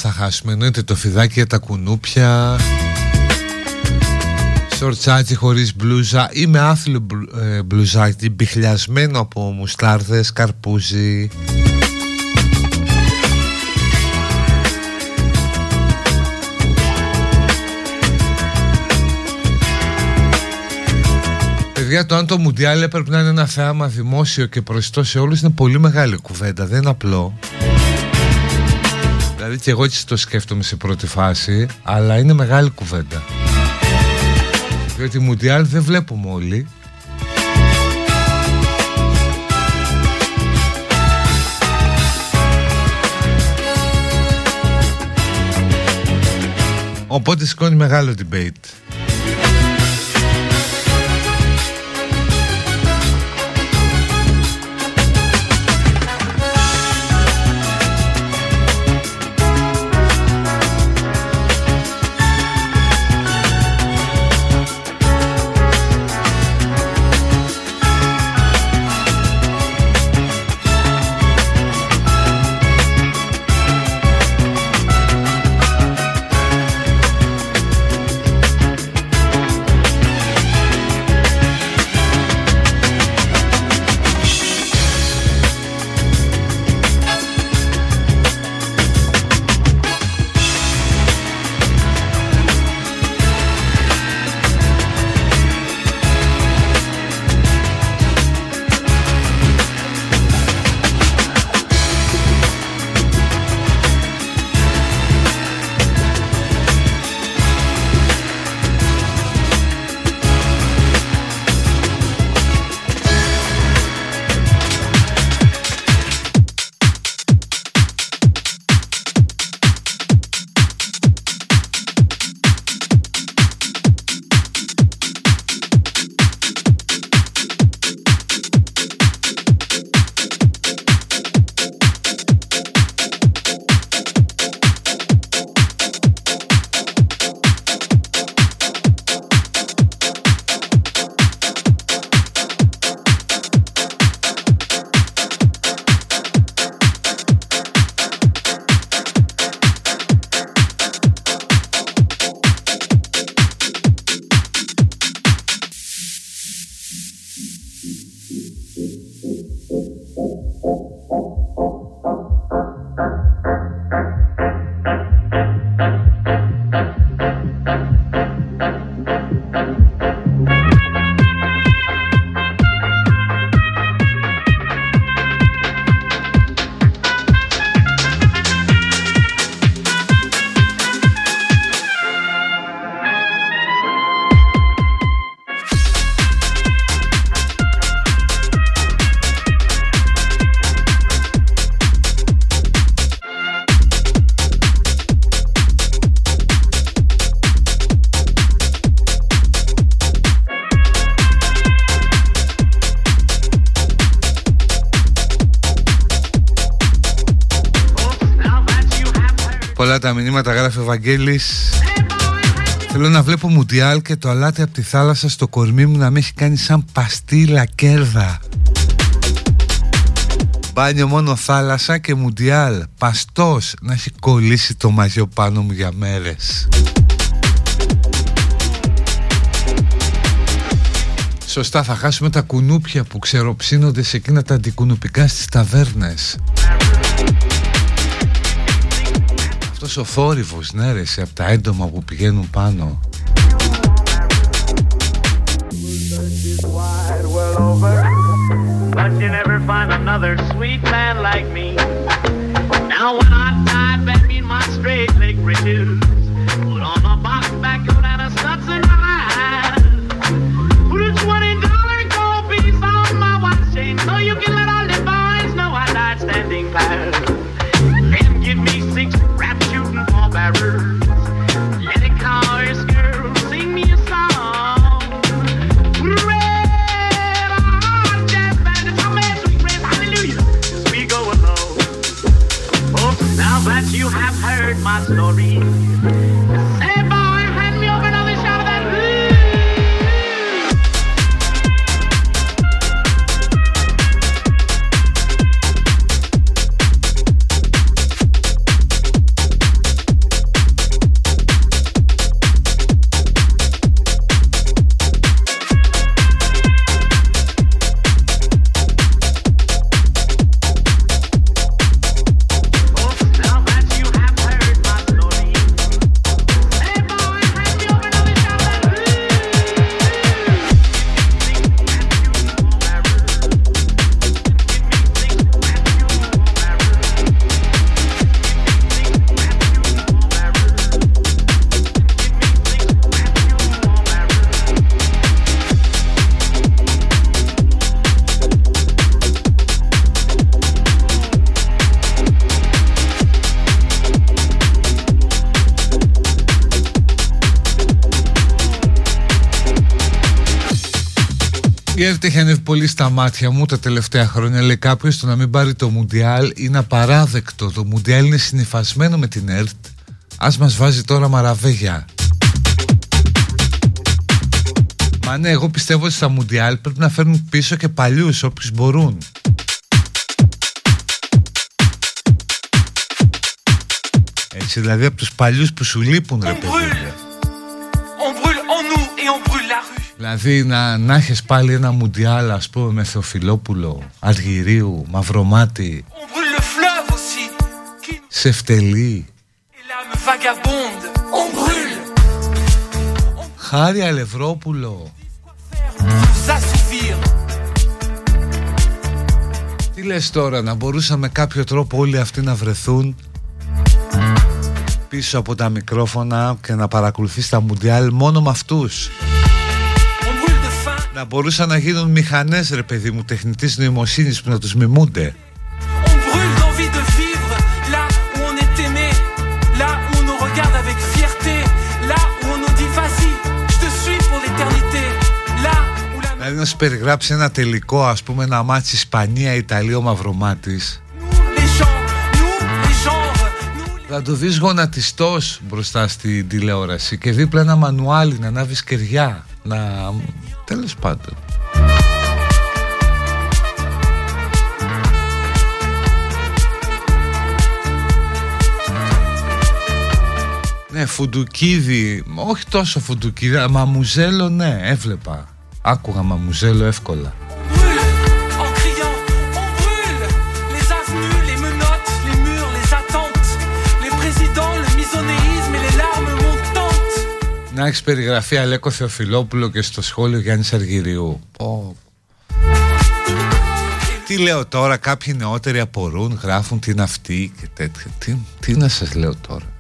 Θα χάσουμε. Εννοείται το φιδάκι για τα κουνούπια. Σορτσάτσι χωρίς μπλούζα. Ή με άθλιο ε, μπλουζάκι μπιχλιασμένο από μουστάρδες, καρπούζι. Παιδιά το αν το Μουντιάλ έπρεπε να είναι ένα θέαμα δημόσιο και προστό σε όλους είναι πολύ μεγάλη κουβέντα, δεν είναι απλό Δηλαδή και εγώ έτσι το σκέφτομαι σε πρώτη φάση Αλλά είναι μεγάλη κουβέντα. Διότι Μουντιάλ δεν βλέπουμε όλοι. Οπότε σηκώνει μεγάλο debate να βλέπω Μουντιάλ και το αλάτι από τη θάλασσα στο κορμί μου να με έχει κάνει σαν παστίλα κέρδα. Μπάνιο μόνο θάλασσα και Μουντιάλ. Παστός να έχει κολλήσει το μαγιό πάνω μου για μέρες. Σωστά θα χάσουμε τα κουνούπια που ξεροψύνονται σε εκείνα τα αντικουνουπικά στις ταβέρνες. Αυτός ο θόρυβος, ναι ρε, από τα έντομα που πηγαίνουν πάνω. But you never find another sweet man like me. Now when I die, bet me my straight leg reduce. Put on my box back and a studs in my eyes. Put a twenty dollar gold piece on my watch chain so you can my story. Πολύ στα μάτια μου τα τελευταία χρόνια. Λέει κάποιος το να μην πάρει το Μουντιάλ είναι απαράδεκτο. Το Μουντιάλ είναι συνυφασμένο με την ΕΡΤ. Α μας βάζει τώρα μαραβέγια. Μα ναι, εγώ πιστεύω ότι στα Μουντιάλ πρέπει να φέρνουν πίσω και παλιούς όποιους μπορούν. Έτσι δηλαδή από τους παλιούς που σου λείπουν ρε παιδί Δηλαδή να, να έχεις πάλι ένα μουντιάλ ας πούμε με Θεοφιλόπουλο, Αργυρίου, Μαυρομάτι Σεφτελή Χάρη Αλευρόπουλο. Τι λες τώρα να μπορούσαμε με κάποιο τρόπο όλοι αυτοί να βρεθούν πίσω από τα μικρόφωνα και να παρακολουθείς τα Μουντιάλ μόνο με αυτούς να μπορούσαν να γίνουν μηχανές ρε παιδί μου τεχνητής νοημοσύνης που να τους μιμούνται. Δηλαδή να σου περιγράψει ένα τελικό ας πούμε ένα ματς Ισπανία-Ιταλία ο Μαυρομάτης. Θα το δεις γονατιστός μπροστά στην τηλεόραση και δίπλα ένα μανουάλι να ανάβεις κεριά να... τέλος πάντων Ναι, φουντουκίδι, όχι τόσο φουντουκίδι, μαμουζέλο ναι, έβλεπα. Άκουγα μαμουζέλο εύκολα. Να έχεις περιγραφεί Αλέκο Θεοφιλόπουλο και στο σχόλιο Γιάννης Αργυριού. Τι λέω τώρα, κάποιοι νεότεροι απορούν, γράφουν τι είναι αυτή και τέτοια. Τι, τι να σας λέω τώρα.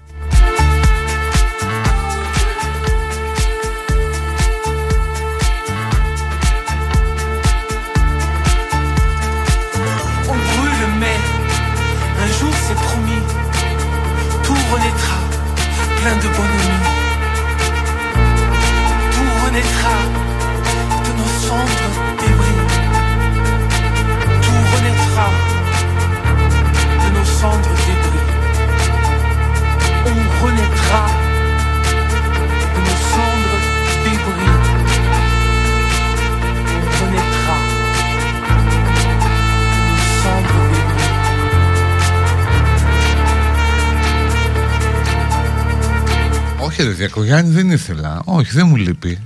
Όχι ρε Διακογιάννη δεν ήθελα. Όχι δεν μου λείπει.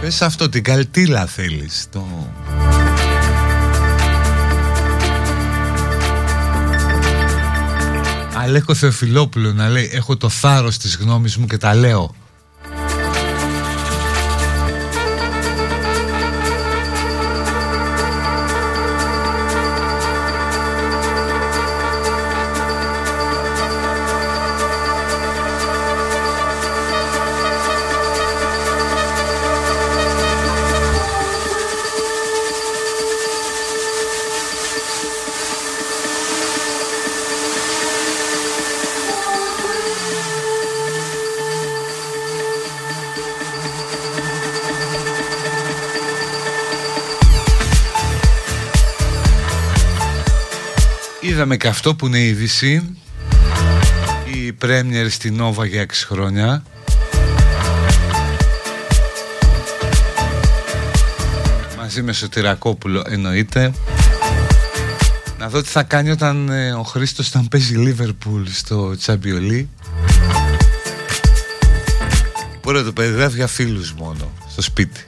Πες αυτό την καλτήλα θέλεις το... Αλέκο Θεοφιλόπουλο να λέει έχω το θάρρος της γνώμης μου και τα λέω Είδαμε και αυτό που είναι η είδηση Η Πρέμιερ στην Νόβα για 6 χρόνια. Μαζί με Σωτηρακόπουλο εννοείται. Να δω τι θα κάνει όταν ε, ο Χρήστος θα παίζει Λίβερπουλ στο Τσαμπιολί Μπορεί να το περιγράφει για φίλους μόνο Στο σπίτι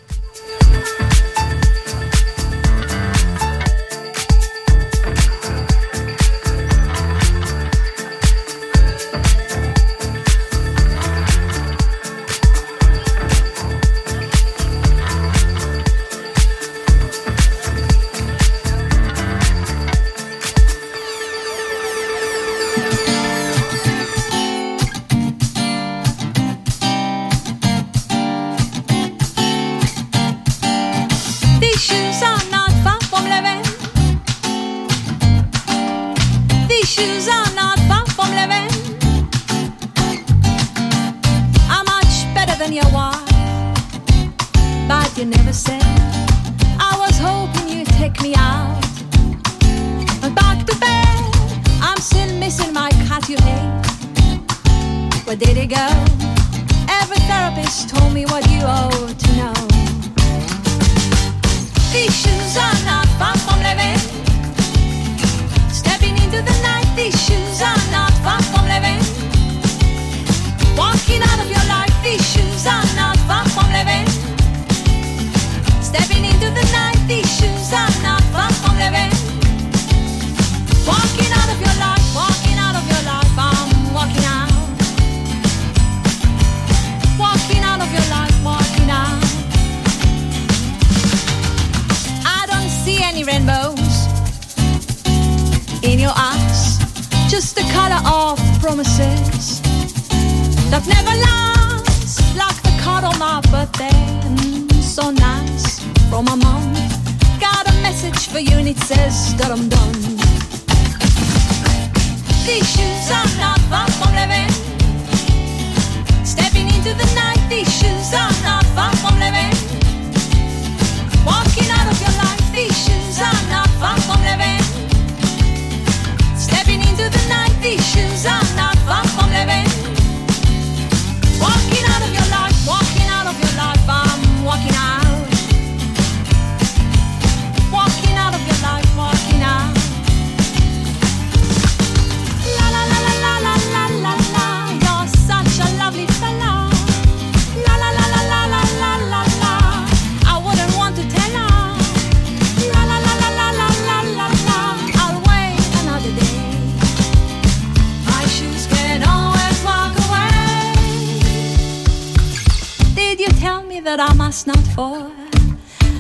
that I must not for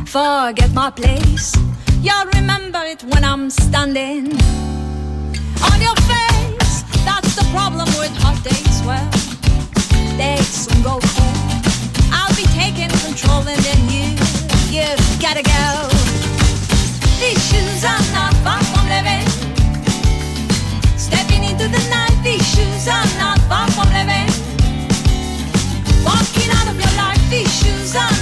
forget my place. You'll remember it when I'm standing on your face. That's the problem with hot days. Well, they soon go cold. I'll be taking control and then you, you gotta go. These shoes are not far from living. Stepping into the night, these shoes are not far from living. Walking out of your these shoes on.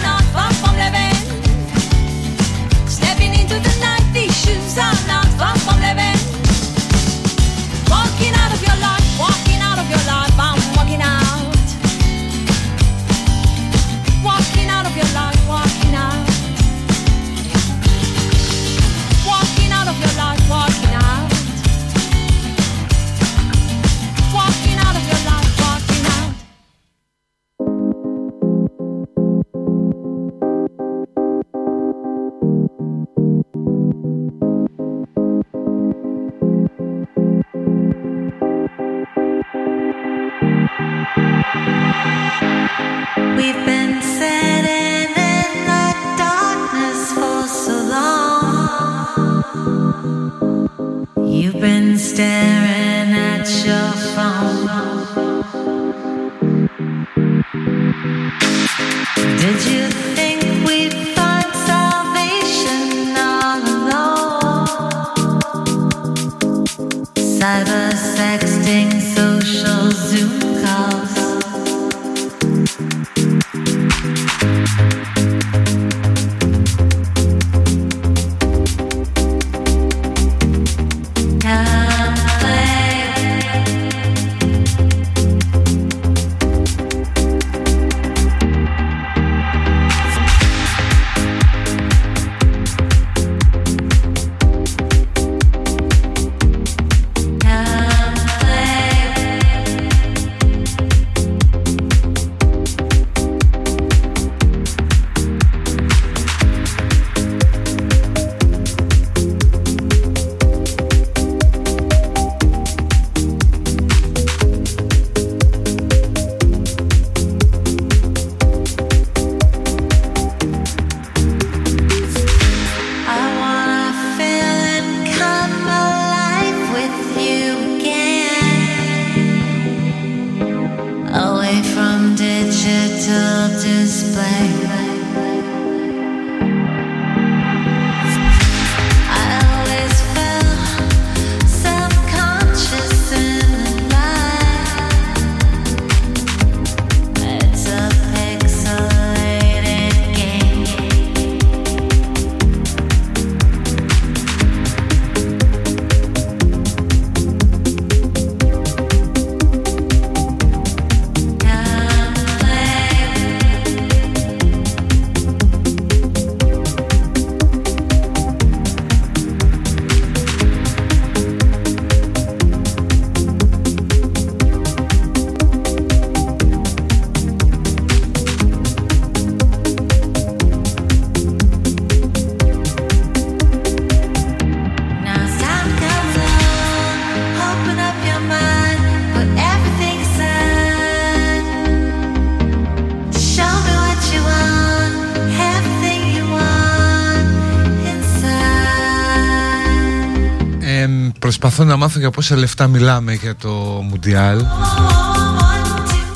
Να μάθω για πόσα λεφτά μιλάμε για το Μουντιάλ.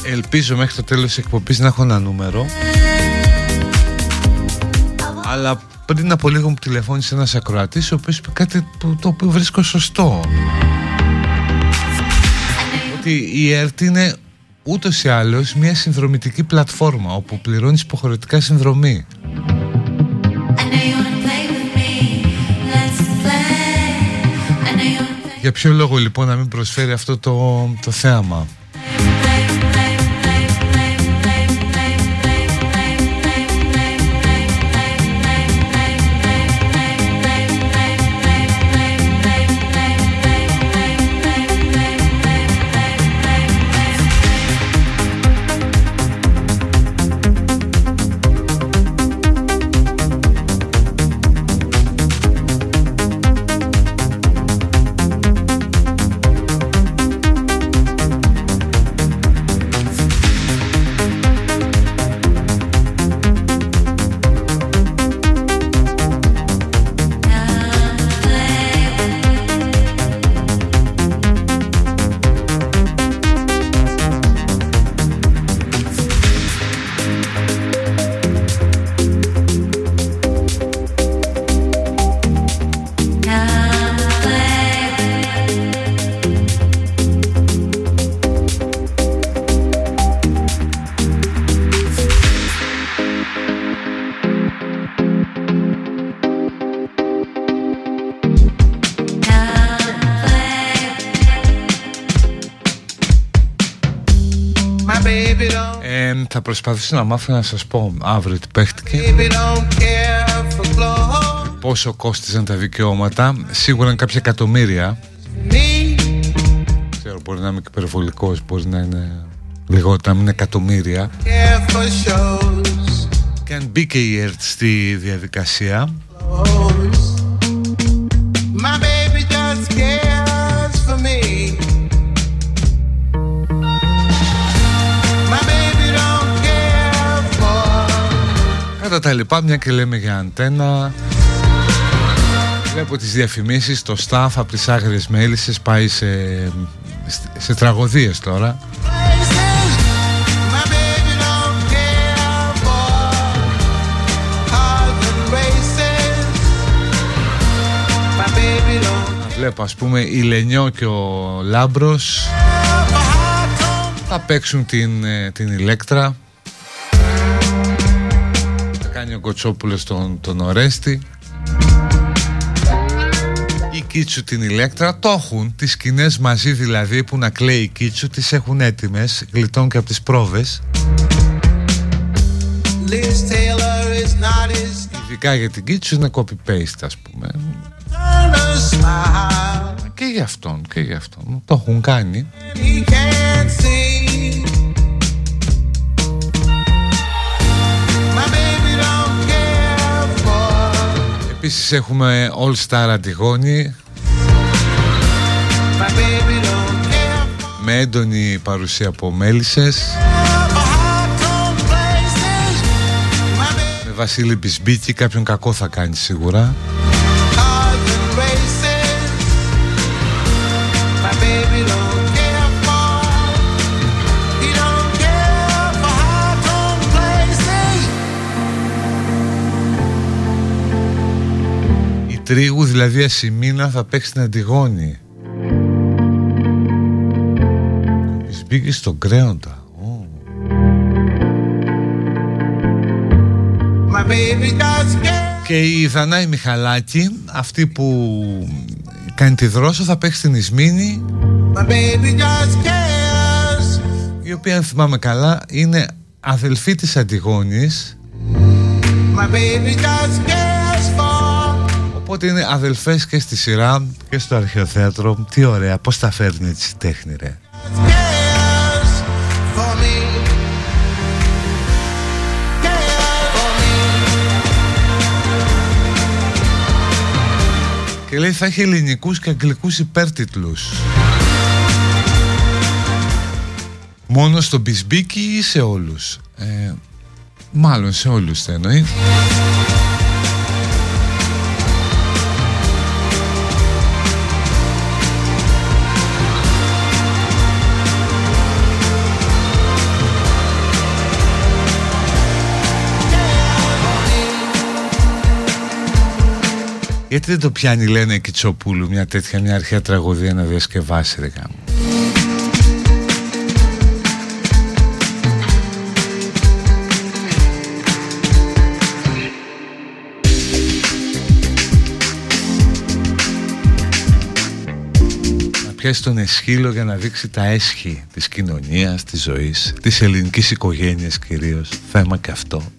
Ελπίζω μέχρι το τέλος της εκπομπής να έχω ένα νούμερο. Αλλά πριν από λίγο μου τηλεφώνησε ένας ακροατής Ο οποίος είπε κάτι το οποίο βρίσκω σωστό. Ότι η ΕΡΤ είναι ούτως ή άλλως μια συνδρομητική πλατφόρμα Όπου πληρώνεις υποχρεωτικά συνδρομή Για ποιο λόγο λοιπόν να μην προσφέρει αυτό το, το θέαμα; Προσπαθήσω να μάθω να σας πω αύριο τι παίχτηκε. Πόσο κόστιζαν τα δικαιώματα Σίγουρα είναι κάποια εκατομμύρια. Ξέρω μπορεί να είμαι υπερβολικός Μπορεί να είναι λιγότερο να μην είναι εκατομμύρια. Και αν μπήκε η ΕΡΤ στη διαδικασία τα λοιπά μια και λέμε για αντένα. Βλέπω τις διαφημίσεις Το staff από τις άγριες μέλισσες Πάει σε, σε τραγωδίες τώρα. Βλέπω ας πούμε η Λενιό και ο Λάμπρος Θα παίξουν την, ε, την Ηλέκτρα. κάνει ο Κοτσόπουλος τον, τον Ορέστη. Η Κίτσου την Ηλέκτρα το έχουν τις σκηνές μαζί δηλαδή που να κλαίει η Κίτσου τις έχουν έτοιμες γλιτών και από τις πρόβες. Ειδικά για την Κίτσου είναι copy-paste ας πούμε. Και για αυτόν και για αυτόν. Το έχουν κάνει Επίσης έχουμε All Star Αντιγόνη. Με έντονη παρουσία από μέλισσες. Με Βασίλη Μπισμπίκη κάποιον κακό θα κάνει σίγουρα Τρίγου δηλαδή Ασημίνα θα παίξει την Αντιγόνη. Μπήκες στον Κρέοντα. Και η Δανάη Μιχαλάκη Αυτή που κάνει τη δρόσο Θα παίξει την Ισμήνη. Η οποία αν θυμάμαι καλά Είναι αδελφή της Αντιγόνης. My baby Οπότε είναι αδελφές και στη σειρά και στο αρχαιοθέατρο. Τι ωραία, πώς τα φέρνει έτσι η τέχνη ρε. Και λέει θα έχει ελληνικούς και αγγλικούς υπέρτιτλους. Μόνο στο Μπισμπίκι ή σε όλους. Ε, μάλλον σε όλους θα εννοεί. Γιατί δεν το πιάνει λένε η Κιτσοπούλου μια τέτοια μια αρχαία τραγωδία να διασκευάσει ρε γάμο. πιάσει τον εσχύλο για να δείξει τα έσχη της κοινωνίας, της ζωής, της ελληνικής οικογένειας κυρίως. Θέμα και αυτό.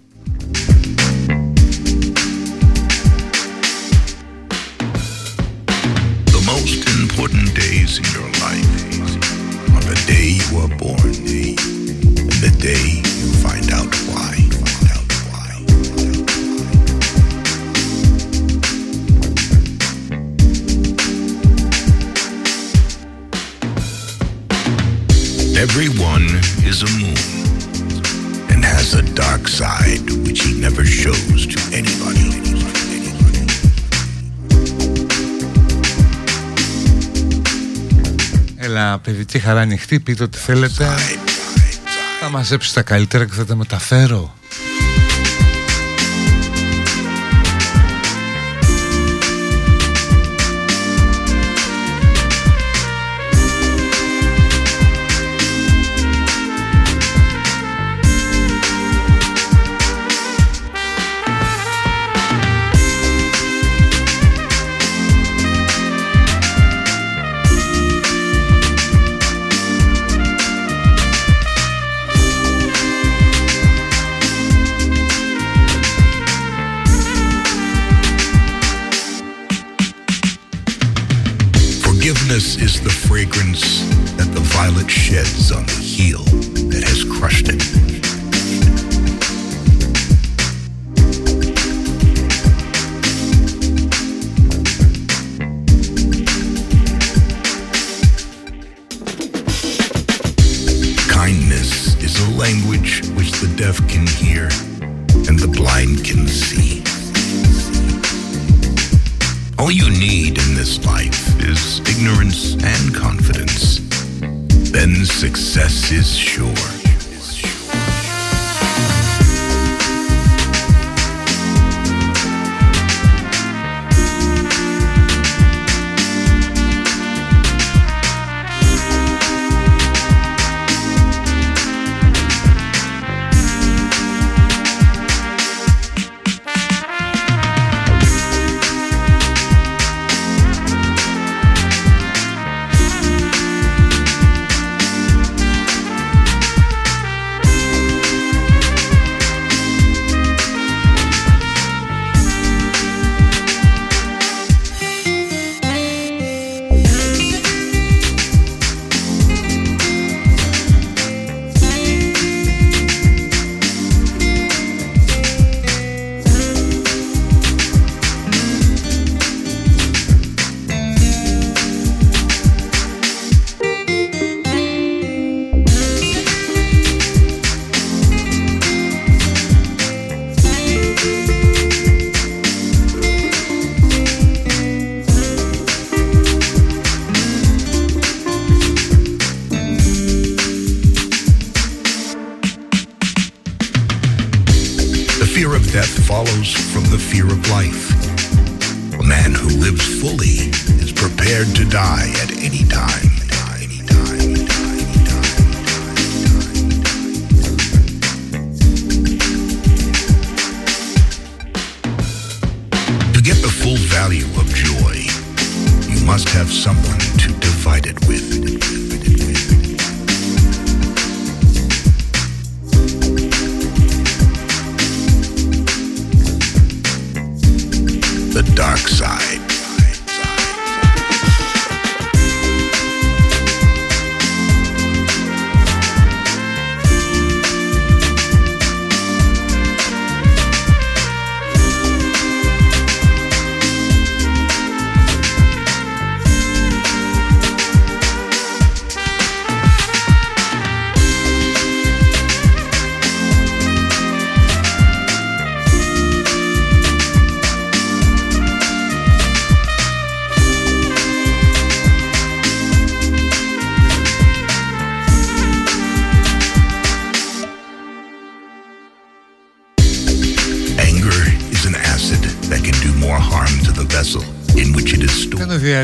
Παιδική χαρά ανοιχτή, πείτε ό,τι θέλετε. Θα μαζέψω τα καλύτερα και θα τα μεταφέρω.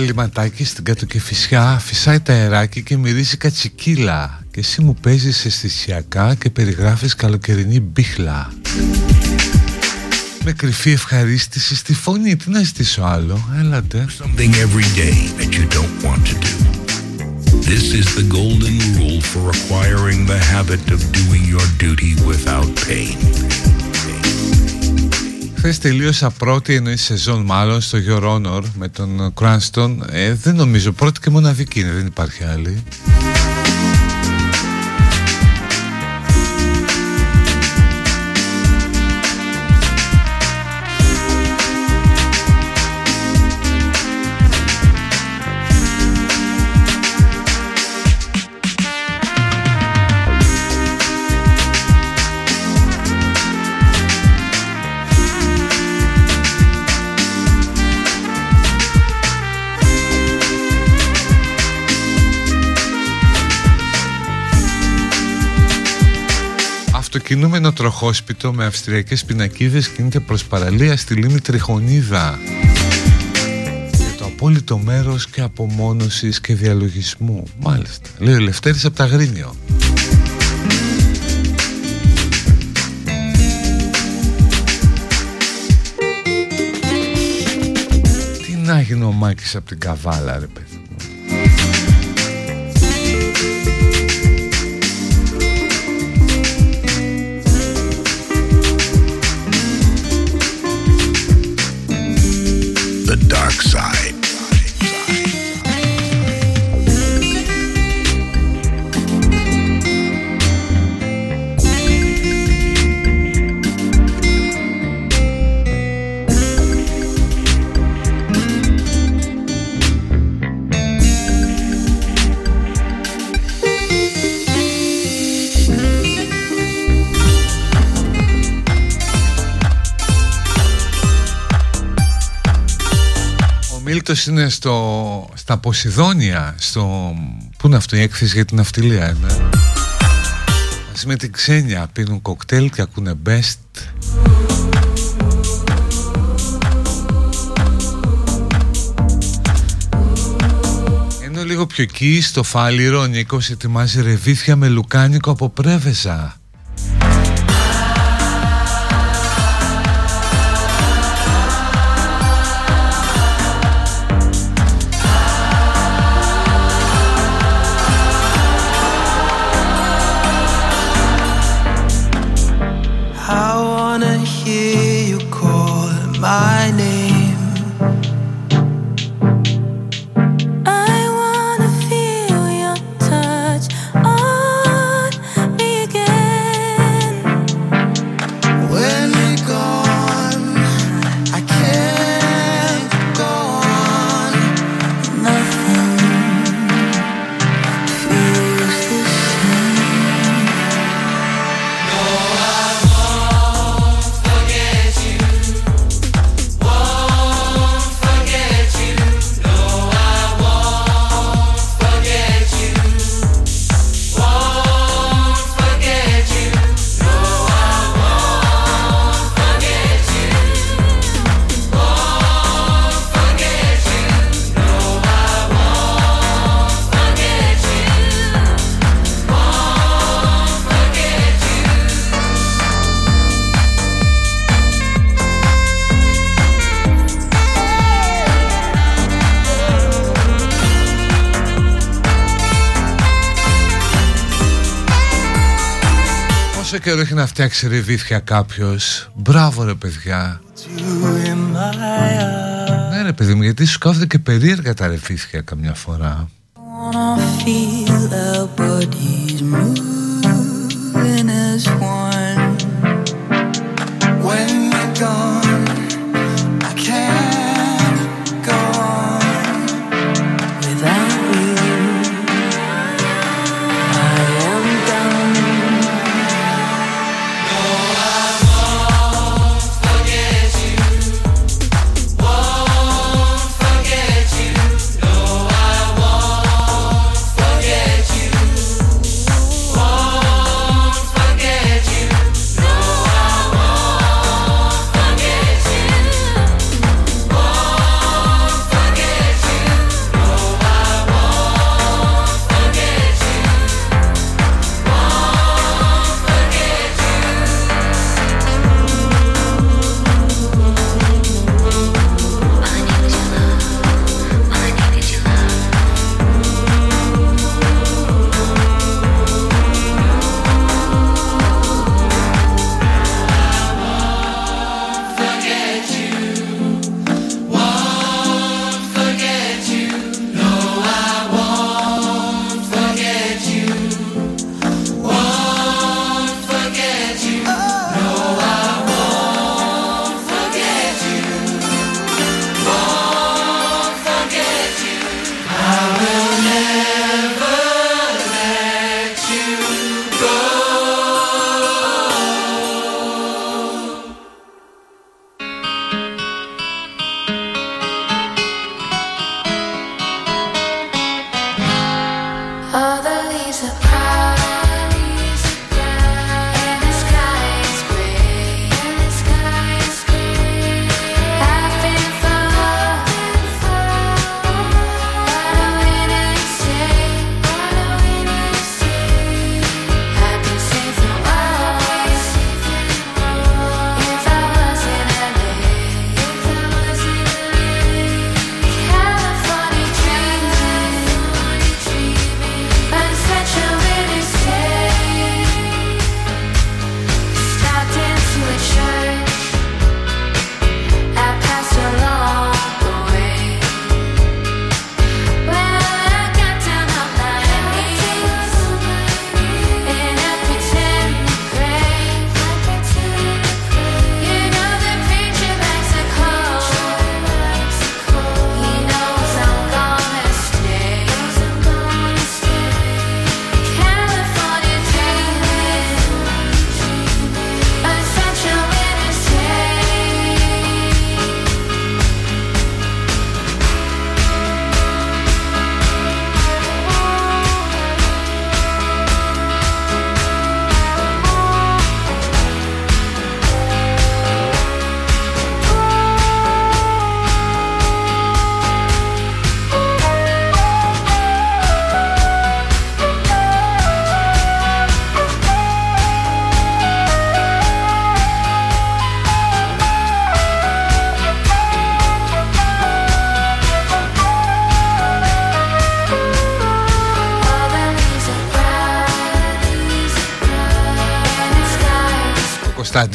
Κάνω διαλυματάκι στην κατοκεφισιά, φυσάει τα αεράκι και μυρίζει κατσικίλα και εσύ μου παίζεις αισθησιακά και περιγράφεις καλοκαιρινή μπίχλα με κρυφή ευχαρίστηση στη φωνή. Τι να ζητήσω άλλο, έλατε. Something every day that you don't want to do. This is the golden rule for acquiring the habit of doing your duty without pain. Χθε τελείωσα πρώτη εννοεί σεζόν μάλλον στο Your Honor με τον Cranston. Ε, δεν νομίζω, πρώτη και μοναδική είναι, δεν υπάρχει άλλη. Κινούμενο τροχόσπιτο με αυστριακές πινακίδες κινείται προς παραλία στη λίμνη Τριχονίδα για το απόλυτο μέρος και απομόνωσης και διαλογισμού. Μάλιστα. Λέει ο Λευτέρης από τα Γρίνιο Τι να γίνει ο Μάκης από την Καβάλα ρε παιδί Μίλτος είναι στο, στα Ποσειδόνια στο, Πού είναι αυτό η έκθεση για την αυτιλία είναι Μαζί με την Ξένια πίνουν κοκτέιλ και ακούνε best. Ενώ λίγο πιο εκεί στο Φάλιρο ο Νίκος ετοιμάζει ρεβίθια με λουκάνικο από πρέβεζα Πόσο καιρό έχει να φτιάξει ρεβίθια κάποιος Μπράβο ρε παιδιά. Ναι ρε παιδί μου γιατί σου κάθονται και περίεργα τα ρεβίθια καμιά φορά.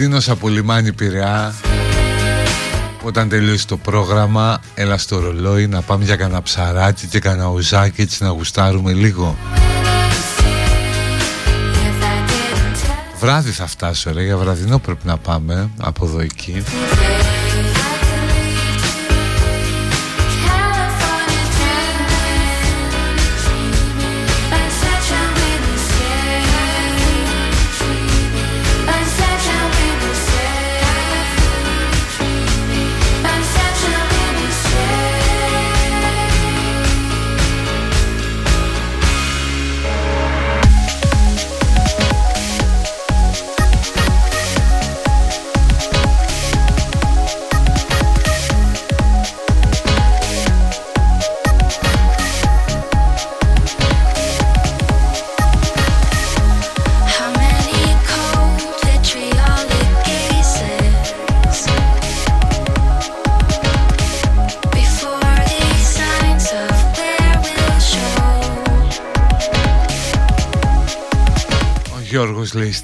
Κωνσταντίνος από Λιμάνι Πειραιά. Όταν τελειώσει το πρόγραμμα Έλα στο ρολόι να πάμε για κανένα ψαράκι και κανένα ουζάκι Έτσι να γουστάρουμε λίγο. Βράδυ θα φτάσω ρε Για βραδινό πρέπει να πάμε Από εδώ εκεί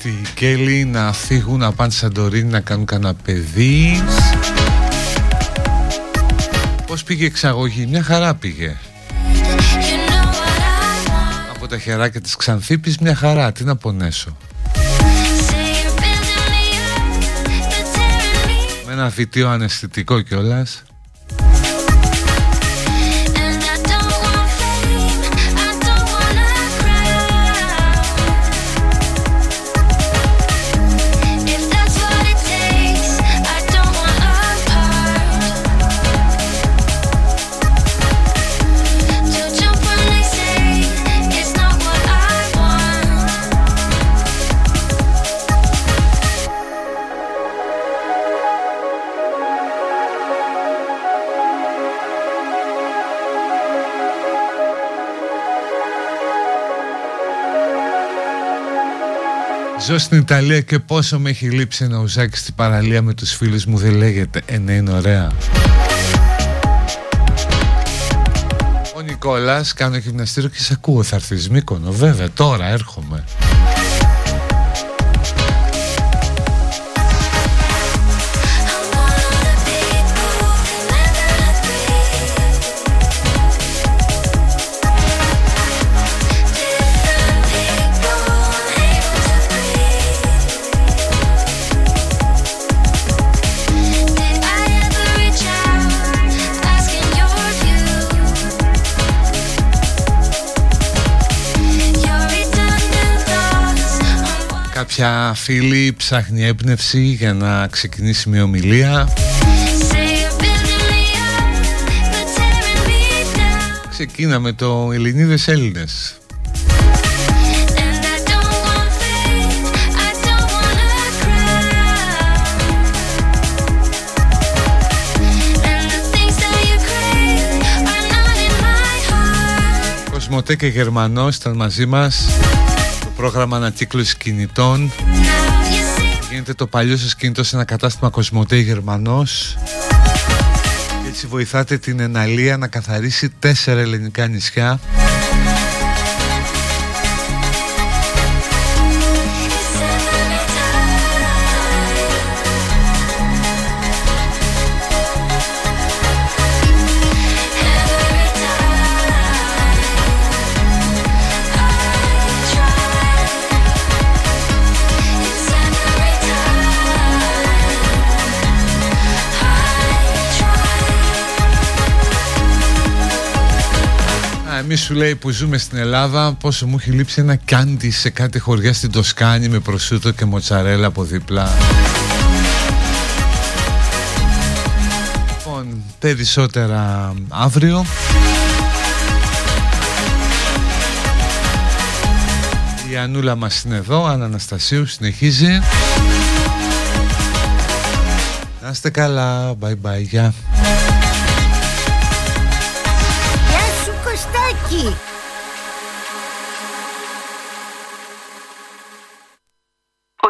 λέει στη Κέλλη να φύγουν να πάνε Σαντορίνη να κάνουν κανένα παιδί. Πώς πήγε η εξαγωγή, μια χαρά πήγε. Από τα χεράκια της Ξανθήπης μια χαρά, τι να πονέσω. Με ένα βιτίο αναισθητικό κιόλας Ζω στην Ιταλία και πόσο με έχει λείψει ένα ουζάκι στην παραλία με τους φίλους μου δεν λέγεται. Ε ναι είναι ωραία. Ο Νικόλας κάνω γυμναστήριο και σε ακούω θα έρθεις Μύκονο. Βέβαια τώρα έρχομαι Κάποια φίλη ψάχνει έμπνευση για να ξεκινήσει μια ομιλία. Ξεκίνα με το Ελληνίδες Έλληνες. Κοσμοτέ και Γερμανός ήταν μαζί μας πρόγραμμα ανακύκλωσης κινητών. Γίνεται το παλιό σας κινητό σε ένα κατάστημα Κοσμοτέ Γερμανός. Και έτσι βοηθάτε την Εναλία να καθαρίσει τέσσερα ελληνικά νησιά εμείς σου λέει που ζούμε στην Ελλάδα πόσο μου έχει λείψει ένα κιάντι σε κάτι χωριά στην Τοσκάνη με προσούτο και μοτσαρέλα από δίπλα. Λοιπόν, περισσότερα αύριο. Η Ανούλα μας είναι εδώ, Αναστασίου συνεχίζει. Να είστε καλά, bye bye, γεια. Ο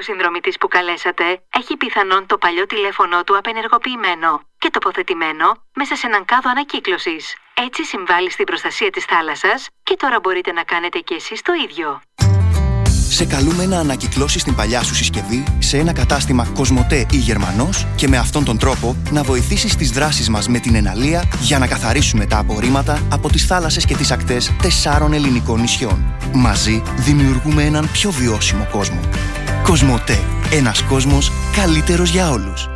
συνδρομητής που καλέσατε έχει πιθανόν το παλιό τηλέφωνο του απενεργοποιημένο και τοποθετημένο μέσα σε έναν κάδο ανακύκλωσης. Έτσι συμβάλλει στην προστασία της θάλασσας και τώρα μπορείτε να κάνετε και εσείς το ίδιο. Σε καλούμε να ανακυκλώσεις την παλιά σου συσκευή σε ένα κατάστημα Κοσμοτέ ή Γερμανός και με αυτόν τον τρόπο να βοηθήσεις τις δράσεις μας με την εναλία για να καθαρίσουμε τα απορρίμματα από τις θάλασσες και τις ακτές τεσσάρων ελληνικών νησιών. Μαζί δημιουργούμε έναν πιο βιώσιμο κόσμο. Κοσμοτέ. Ένας κόσμος καλύτερος για όλους.